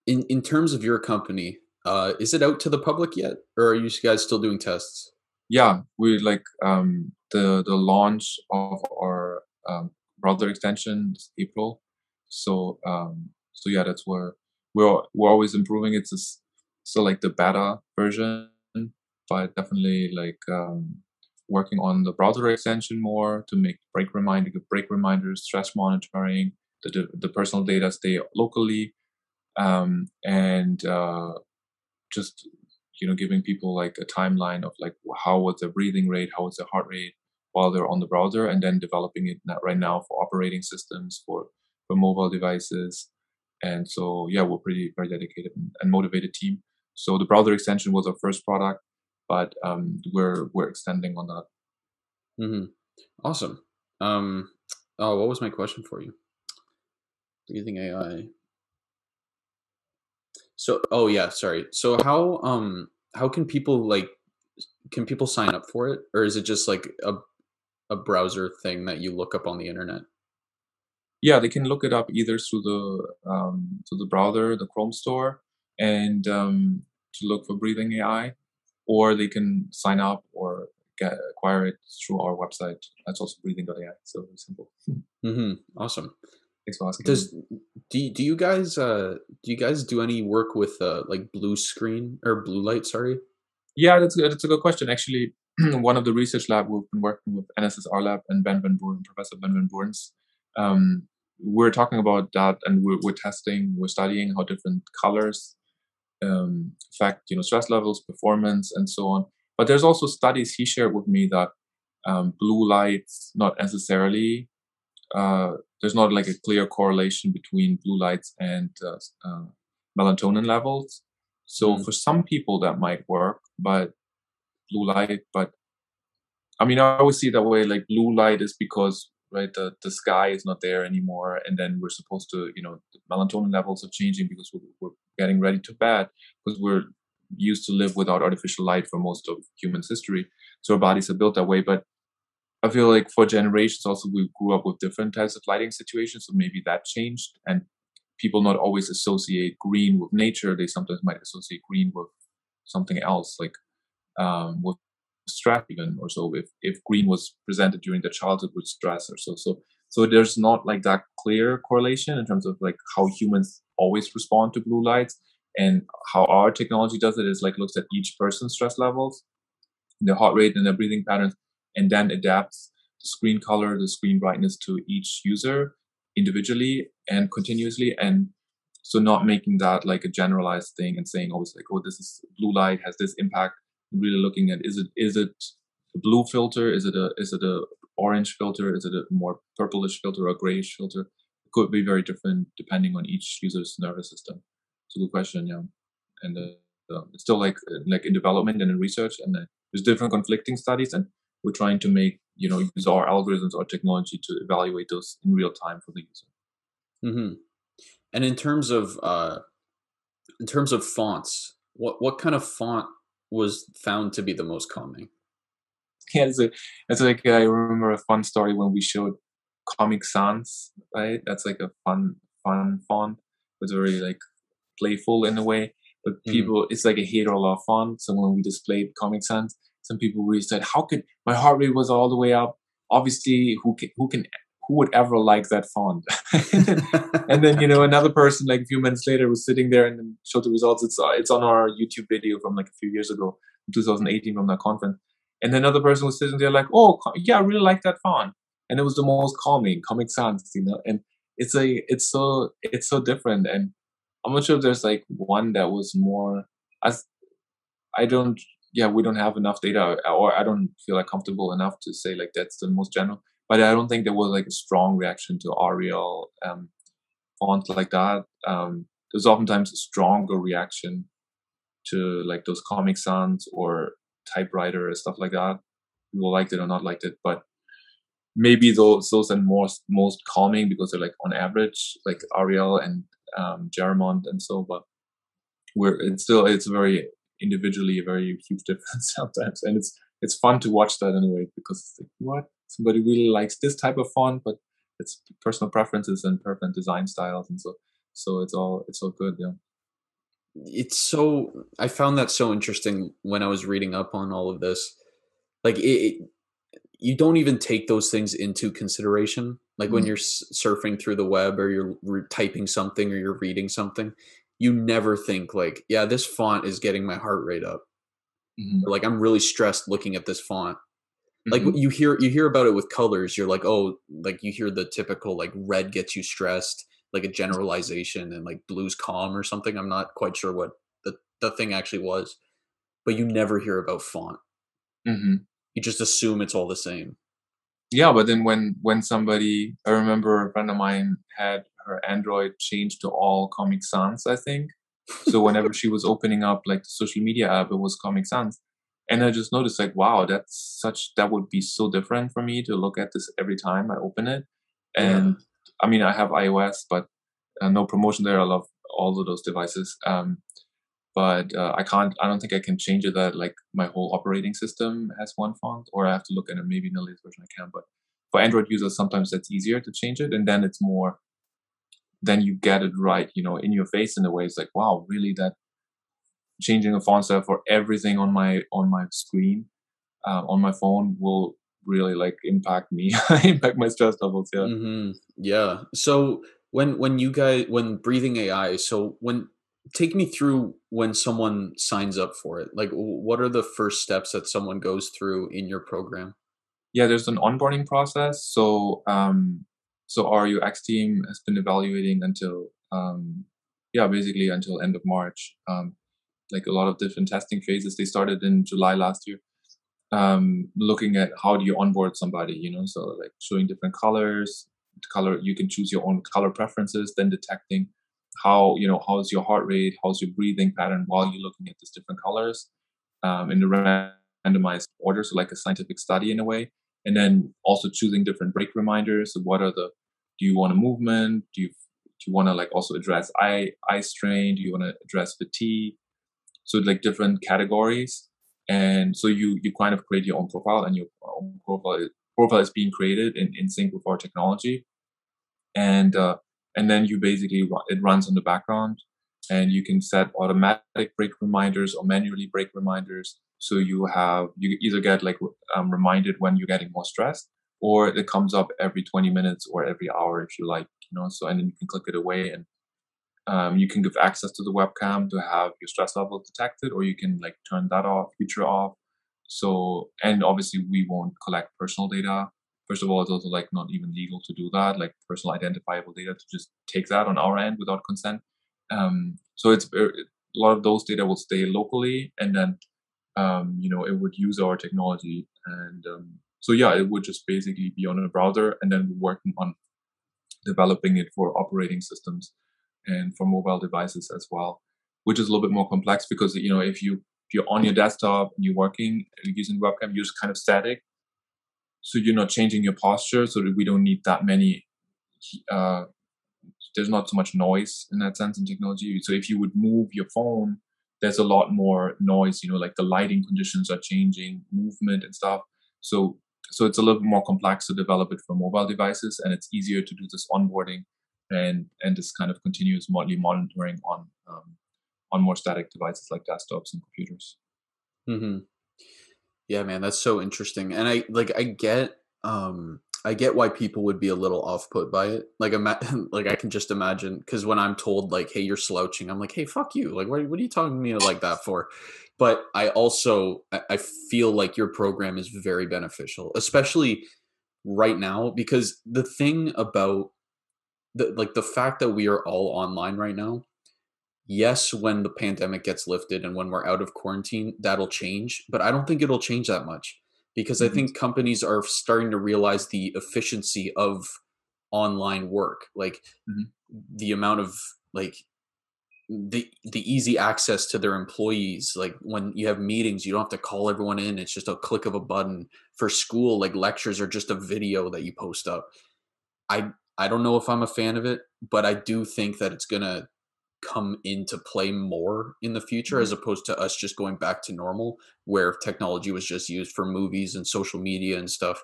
in in terms of your company, uh, is it out to the public yet, or are you guys still doing tests? yeah we like um the the launch of our um, browser extension is april so um so yeah that's where we're we're always improving it's still like the beta version but definitely like um working on the browser extension more to make break reminder break reminders stress monitoring the the, personal data stay locally um and uh just you know giving people like a timeline of like how was the breathing rate how was the heart rate while they're on the browser and then developing it right now for operating systems for for mobile devices. And so yeah we're pretty very dedicated and motivated team. So the browser extension was our first product but um we're we're extending on that hmm Awesome. Um, oh, what was my question for you? Breathing AI. So, oh yeah, sorry. So how um how can people like can people sign up for it, or is it just like a a browser thing that you look up on the internet? yeah they can look it up either through the um through the browser the chrome store and um to look for breathing ai or they can sign up or get acquire it through our website that's also breathing.ai so simple hmm Awesome. thanks for asking Does do you, do you guys uh do you guys do any work with uh like blue screen or blue light? Sorry. Yeah, that's good. That's a good question. Actually, one of the research lab we've been working with NSSR Lab and Ben Van Buren, Professor Ben Van Buren's, um, we're talking about that, and we're, we're testing, we're studying how different colors um, affect, you know, stress levels, performance, and so on. But there's also studies he shared with me that um, blue lights not necessarily uh, there's not like a clear correlation between blue lights and uh, uh, melatonin levels. So mm. for some people that might work, but blue light, but I mean, I always see that way. Like blue light is because right the, the sky is not there anymore, and then we're supposed to, you know, melatonin levels are changing because we're, we're getting ready to bed because we're used to live without artificial light for most of human's history. So our bodies are built that way, but I feel like for generations also we grew up with different types of lighting situations, so maybe that changed and people not always associate green with nature. They sometimes might associate green with something else, like um, with even or so. If if green was presented during the childhood with stress or so, so so there's not like that clear correlation in terms of like how humans always respond to blue lights and how our technology does it is like looks at each person's stress levels, their heart rate and their breathing patterns, and then adapts the screen color, the screen brightness to each user individually and continuously. And so not making that like a generalized thing and saying always like, oh, this is blue light has this impact. Really looking at is it is it a blue filter? Is it a is it a orange filter? Is it a more purplish filter or grayish filter? It could be very different depending on each user's nervous system. It's a good question, yeah. And uh, uh, it's still like like in development and in research, and uh, there's different conflicting studies, and we're trying to make you know use our algorithms or technology to evaluate those in real time for the user mm-hmm. and in terms of uh in terms of fonts what what kind of font was found to be the most calming yeah it's, a, it's like i remember a fun story when we showed comic sans right that's like a fun fun font it's very like playful in a way but mm-hmm. people mm. it's like a hate or love font so when we displayed comic sans some people really said, "How could my heart rate was all the way up? Obviously, who can who can who would ever like that font?" and then you know another person like a few minutes later was sitting there and showed the results. It's uh, it's on our YouTube video from like a few years ago, 2018 from that conference. And then another person was sitting there like, "Oh yeah, I really like that font," and it was the most calming, Comic Sans, you know. And it's a it's so it's so different, and I'm not sure if there's like one that was more as I don't yeah, we don't have enough data, or I don't feel like comfortable enough to say like that's the most general. But I don't think there was like a strong reaction to Arial um, like that. Um, there's oftentimes a stronger reaction to like those Comic Sans or typewriter or stuff like that. People liked it or not liked it, but maybe those those are most most calming because they're like on average like Arial and um, Garamond and so. But we're it's still it's very individually a very huge difference sometimes. And it's it's fun to watch that anyway because it's like, what somebody really likes this type of font, but it's personal preferences and perfect design styles, and so so it's all it's all good. Yeah. It's so I found that so interesting when I was reading up on all of this. Like it, it you don't even take those things into consideration. Like mm-hmm. when you're surfing through the web or you're re- typing something or you're reading something, you never think like, yeah, this font is getting my heart rate up. Mm-hmm. like I'm really stressed looking at this font. Mm-hmm. Like you hear you hear about it with colors. You're like, oh, like you hear the typical like red gets you stressed, like a generalization, and like blue's calm or something. I'm not quite sure what the the thing actually was, but you never hear about font. Mm-hmm. You just assume it's all the same. Yeah, but then when when somebody, I remember a friend of mine had her Android changed to all Comic Sans, I think. So whenever she was opening up like the social media app, it was Comic Sans. And I just noticed like, wow, that's such that would be so different for me to look at this every time I open it. And yeah. I mean, I have iOS, but uh, no promotion there. I love all of those devices. Um, but uh, I can't. I don't think I can change it that like my whole operating system has one font, or I have to look at it maybe in the latest version. I can, but for Android users, sometimes that's easier to change it, and then it's more then you get it right, you know, in your face in a way. It's like, wow, really that changing the font style for everything on my on my screen, uh, on my phone will really like impact me, impact my stress levels. Yeah. Mm-hmm. Yeah. So when when you guys when breathing AI, so when take me through when someone signs up for it. Like, what are the first steps that someone goes through in your program? Yeah, there's an onboarding process. So um, so our UX team has been evaluating until um, yeah basically until end of March. Um, like a lot of different testing phases. They started in July last year, um, looking at how do you onboard somebody. You know, so like showing different colors, color you can choose your own color preferences then detecting how you know how's your heart rate how's your breathing pattern while you're looking at these different colors um, in a randomized order so like a scientific study in a way. And then also choosing different break reminders. So what are the do you want a movement? Do you do you want to like also address eye eye strain? Do you want to address fatigue so like different categories. And so you you kind of create your own profile and your own profile profile is being created in, in sync with our technology. And uh, and then you basically it runs in the background and you can set automatic break reminders or manually break reminders. So you have you either get like um, reminded when you're getting more stressed or it comes up every 20 minutes or every hour if you like you know so and then you can click it away and um, you can give access to the webcam to have your stress level detected or you can like turn that off feature off. So and obviously we won't collect personal data. First of all it's also like not even legal to do that like personal identifiable data to just take that on our end without consent. Um, so it's a lot of those data will stay locally and then um, you know it would use our technology and um, so yeah it would just basically be on a browser and then we're working on developing it for operating systems and for mobile devices as well which is a little bit more complex because you know if you if you're on your desktop and you're working using webcam you're just kind of static. So you're not changing your posture so that we don't need that many uh, there's not so much noise in that sense in technology. So if you would move your phone there's a lot more noise you know like the lighting conditions are changing movement and stuff. So so it's a little bit more complex to develop it for mobile devices and it's easier to do this onboarding and and this kind of continuous monthly monitoring on um, on more static devices like desktops and computers mm-hmm. yeah man that's so interesting and i like i get um I get why people would be a little off put by it. Like, ima- like I can just imagine because when I'm told like, "Hey, you're slouching," I'm like, "Hey, fuck you!" Like, what, what are you talking to me like that for? But I also I feel like your program is very beneficial, especially right now because the thing about the like the fact that we are all online right now. Yes, when the pandemic gets lifted and when we're out of quarantine, that'll change. But I don't think it'll change that much because mm-hmm. I think companies are starting to realize the efficiency of online work, like mm-hmm. the amount of like the the easy access to their employees like when you have meetings you don't have to call everyone in it's just a click of a button for school like lectures are just a video that you post up i i don't know if i'm a fan of it but i do think that it's going to come into play more in the future as mm-hmm. opposed to us just going back to normal where technology was just used for movies and social media and stuff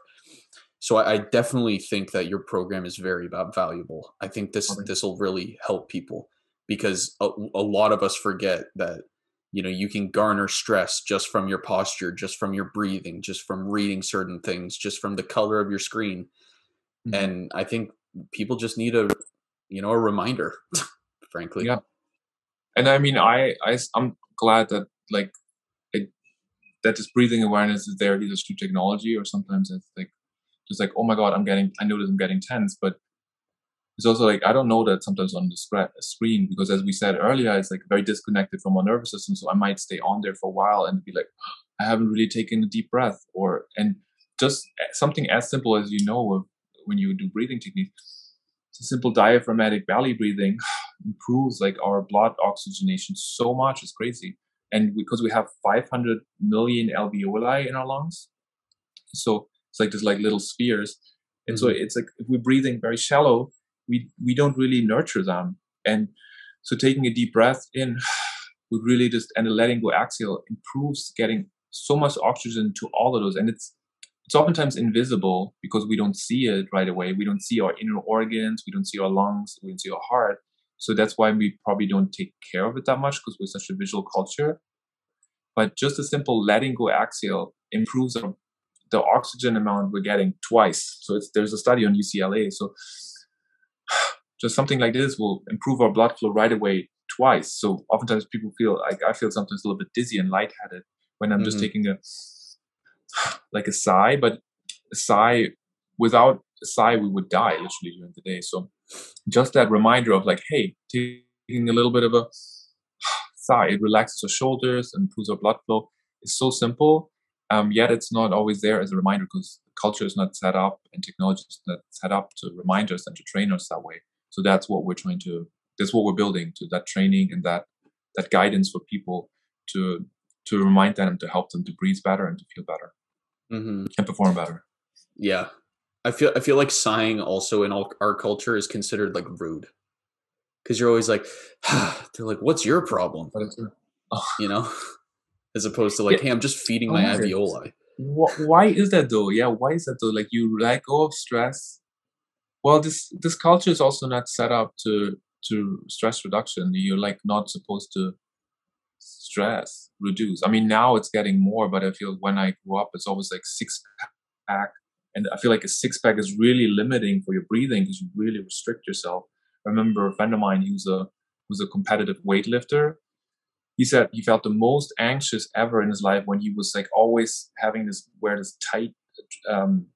so i, I definitely think that your program is very valuable i think this okay. this will really help people because a, a lot of us forget that you know you can garner stress just from your posture just from your breathing just from reading certain things just from the color of your screen mm-hmm. and i think people just need a you know a reminder frankly. Yeah. And I mean, I, I I'm glad that like it, that this breathing awareness is there either through technology or sometimes it's like just like oh my god I'm getting I notice I'm getting tense, but it's also like I don't know that sometimes on the screen because as we said earlier, it's like very disconnected from our nervous system. So I might stay on there for a while and be like, I haven't really taken a deep breath, or and just eh, something as simple as you know when you do breathing techniques So simple diaphragmatic belly breathing improves like our blood oxygenation so much it's crazy. And because we have 500 million alveoli in our lungs so it's like there's like little spheres. And mm-hmm. so it's like if we're breathing very shallow we we don't really nurture them. And so taking a deep breath in would really just and letting go axial improves getting so much oxygen to all of those. And it's it's oftentimes invisible because we don't see it right away. We don't see our inner organs, we don't see our lungs, we don't see our heart. So that's why we probably don't take care of it that much because we're such a visual culture. But just a simple letting go axial improves our, the oxygen amount we're getting twice. So there's a study on UCLA. So just something like this will improve our blood flow right away twice. So oftentimes people feel like I feel sometimes a little bit dizzy and lightheaded when I'm mm-hmm. just taking a like a sigh, but a sigh without a sigh we would die literally during the day. So just that reminder of like, hey, taking a little bit of a sigh, it relaxes our shoulders, and improves our blood flow. It's so simple. Um, yet it's not always there as a reminder because culture is not set up and technology is not set up to remind us and to train us that way. So that's what we're trying to. That's what we're building to that training and that that guidance for people to to remind them to help them to breathe better and to feel better mm-hmm. and perform better. Yeah, I feel I feel like sighing also in all, our culture is considered like rude because you're always like, they're like, "What's your problem?" Oh. You know, as opposed to like, yeah. "Hey, I'm just feeding oh, my alveoli." Why is that though? Yeah, why is that though? Like you let go of stress. Well, this this culture is also not set up to to stress reduction. You're like not supposed to stress reduce. I mean, now it's getting more, but I feel when I grew up, it's always like six pack and I feel like a six pack is really limiting for your breathing because you really restrict yourself. I remember a friend of mine who's a who's a competitive weightlifter. He said he felt the most anxious ever in his life when he was like always having this wear this tight um,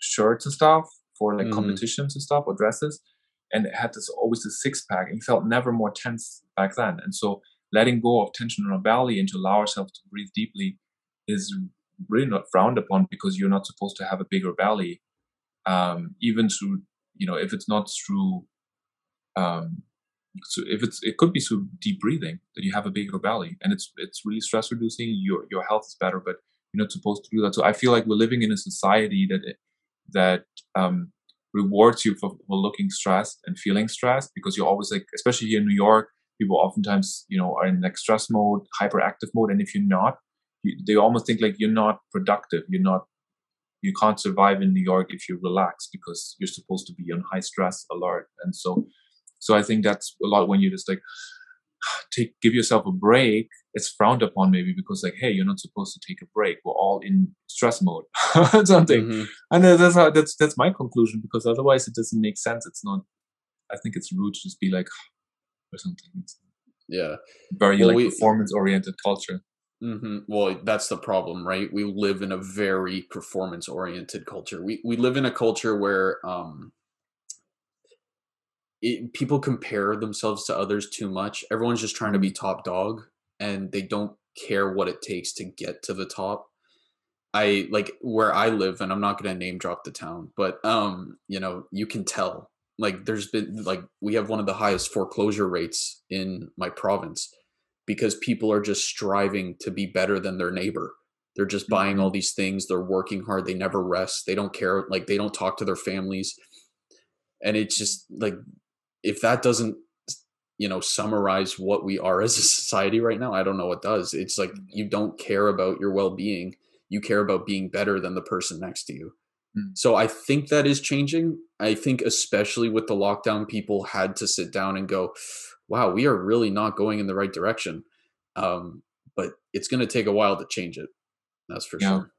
shirts and stuff for like mm-hmm. competitions and stuff or dresses, and it had this always a six pack. And he felt never more tense back then. And so letting go of tension in our belly and to allow ourselves to breathe deeply is really not frowned upon because you're not supposed to have a bigger belly. Um, even through you know if it's not through um, so if it's it could be through deep breathing that you have a bigger belly and it's it's really stress reducing your your health is better but you're not supposed to do that. So i feel like we're living in a society that that um, rewards you for, for looking stressed and feeling stressed because you're always like especially here in new york people oftentimes you know are in like stress mode hyperactive mode and if you're not you, they almost think like you're not productive you're not you can't survive in new york if you're relaxed because you're supposed to be on high stress alert. And so so i think that's a lot when you just like take give yourself a break it's frowned upon maybe because like hey you're not supposed to take a break. We're all in stress mode something. Mm-hmm. and that's how that's that's my conclusion because otherwise it doesn't make sense. It's not i think it's rude to just be like or something it's yeah very well, like we, performance oriented culture Mm-hmm. Well, that's the problem, right? We live in a very performance oriented culture. We we live in a culture where um, it, people compare themselves to others too much. Everyone's just trying to be top dog, and they don't care what it takes to get to the top. I like where I live, and I'm not going to name drop the town, but um, you know, you can tell. Like, there's been like we have one of the highest foreclosure rates in my province because people are just striving to be better than their neighbor. They're just buying all mm-hmm. these things. They're working hard. They never rest. They don't care. Like they don't talk to their families. And it's just like, if that doesn't, you know, summarize what we are as a society right now, I don't know what does. It's like mm-hmm. you don't care about your well being. You care about being better than the person next to you. Mm. So I think that is changing. I think, especially with the lockdown, people had to sit down and go, wow, we are really not going in the right direction. Um, but it's going to take a while to change it. That's for yeah. sure.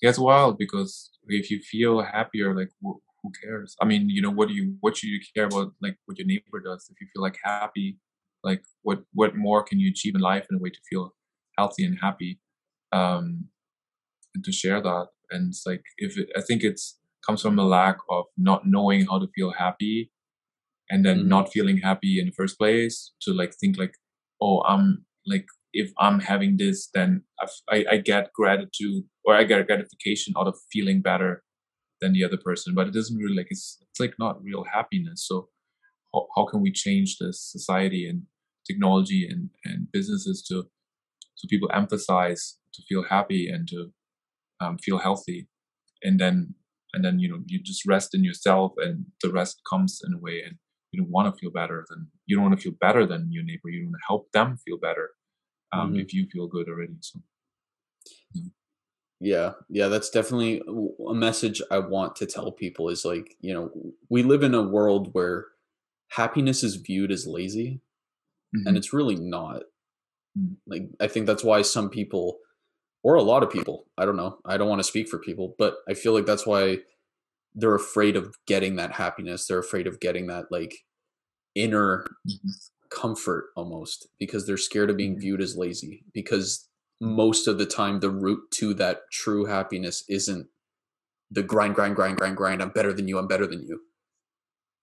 it's wild because if you feel happier, like wh- who cares? I mean, you know, what do you what do you care about? Like what your neighbor does. If you feel like happy, like what what more can you achieve in life in a way to feel healthy and happy, um, and to share that. And it's like if it, I think it's comes from a lack of not knowing how to feel happy and then mm-hmm. not feeling happy in the first place to like think like oh i'm like if i'm having this then I, I get gratitude or i get gratification out of feeling better than the other person but it doesn't really like it's it's like not real happiness so how, how can we change this society and technology and and businesses to so people emphasize to feel happy and to um, feel healthy and then and then you know you just rest in yourself and the rest comes in a way and you don't want to feel better than you don't want to feel better than your neighbor you want to help them feel better um, mm-hmm. if you feel good already so yeah. yeah yeah that's definitely a message i want to tell people is like you know we live in a world where happiness is viewed as lazy mm-hmm. and it's really not mm-hmm. like i think that's why some people or a lot of people i don't know i don't want to speak for people but i feel like that's why they're afraid of getting that happiness they're afraid of getting that like inner comfort almost because they're scared of being viewed as lazy because most of the time the route to that true happiness isn't the grind grind grind grind grind i'm better than you i'm better than you.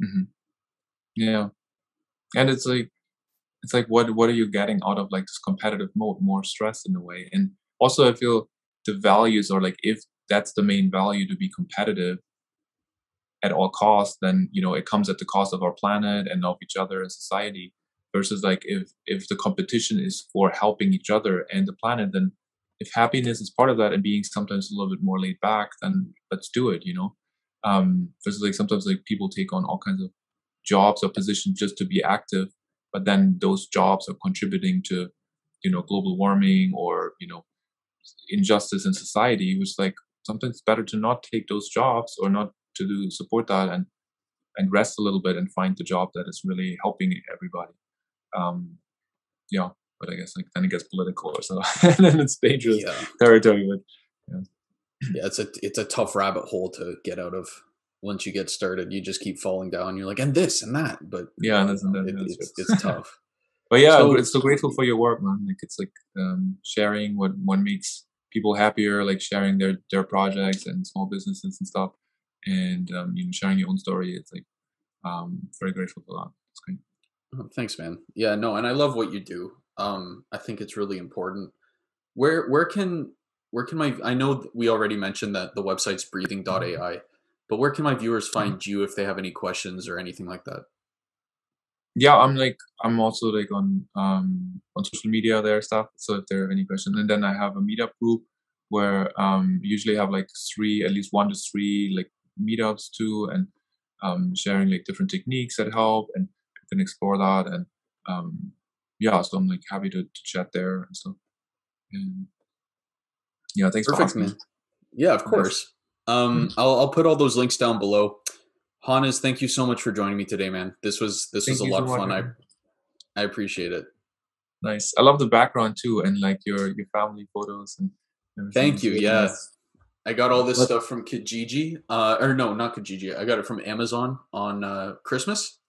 Mm-hmm. yeah. And it's like it's like what what are you getting out of like this competitive mode? More stress in a way and also i feel the values are like if that's the main value to be competitive at all costs, then you know it comes at the cost of our planet and of each other and society. Versus like if if the competition is for helping each other and the planet, then if happiness is part of that and being sometimes a little bit more laid back, then let's do it. You know, um, versus like sometimes like people take on all kinds of jobs or positions just to be active, but then those jobs are contributing to you know global warming or you know injustice in society. Which like sometimes it's better to not take those jobs or not to do support that and and rest a little bit and find the job that is really helping everybody. Um, yeah, but I guess like then it gets political or so, and then it's dangerous yeah. territory. But yeah. yeah, it's a it's a tough rabbit hole to get out of. Once you get started, you just keep falling down. You're like, and this and that, but yeah, this and that. It, it's, it's tough. But yeah, so, it's so grateful for your work, man. Like it's like um, sharing what what makes people happier, like sharing their their projects and small businesses and stuff and um, you know sharing your own story. It's like um very grateful for that. It's great. Oh, thanks man. Yeah no and i love what you do. Um i think it's really important. Where where can where can my i know we already mentioned that the website's breathing.ai but where can my viewers mm-hmm. find you if they have any questions or anything like that yeah i'm like i'm also like on um on social media there stuff so if there are any questions and then i have a meetup group where um usually have like three at least one to three like meetups too, and um, sharing like different techniques that help, and you can explore that. And um, yeah, so I'm like happy to, to chat there and stuff. And yeah, thanks Perfect, man. Yeah, of course. Um, mm-hmm. I'll I'll put all those links down below. Hannes, thank you so much for joining me today, man. This was this thank was a lot of fun. I I appreciate it. Nice. I love the background too, and like your your family photos and. Thank you. Really yeah. Nice. I got all this what? stuff from Kijiji. Uh, or no, not Kijiji. I got it from Amazon on uh, Christmas.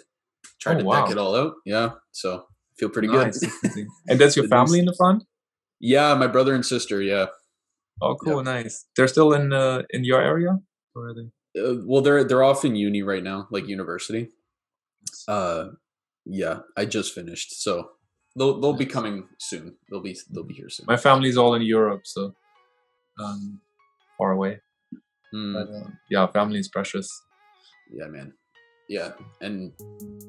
Tried oh, to wow. deck it all out. Yeah. So feel pretty nice. good. and that's your family in the front? Yeah, my brother and sister. Yeah. Oh, cool. Nice. They're still in uh, in your area, or are they? Uh, well, they're they're off in uni right now, like university. Uh, yeah, I just finished, so they'll they'll be coming soon. They'll be they'll be here soon. My family's all in Europe, so um, far away. Mm. But uh, yeah, family is precious. Yeah, man. Yeah, and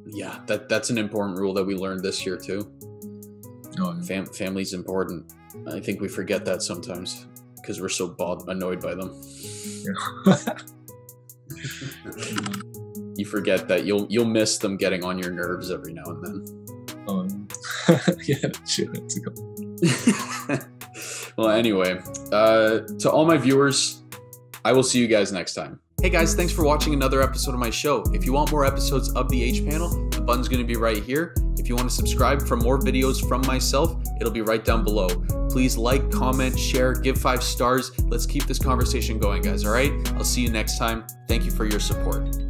yeah, that that's an important rule that we learned this year too. Oh. Fam- family's important. I think we forget that sometimes because we're so bod- annoyed by them. Yeah. you forget that you'll you'll miss them getting on your nerves every now and then. Oh, yeah, sure. well, anyway, uh, to all my viewers, I will see you guys next time. Hey guys, thanks for watching another episode of my show. If you want more episodes of the H panel, the button's gonna be right here. If you want to subscribe for more videos from myself, it'll be right down below. Please like, comment, share, give five stars. Let's keep this conversation going, guys, all right? I'll see you next time. Thank you for your support.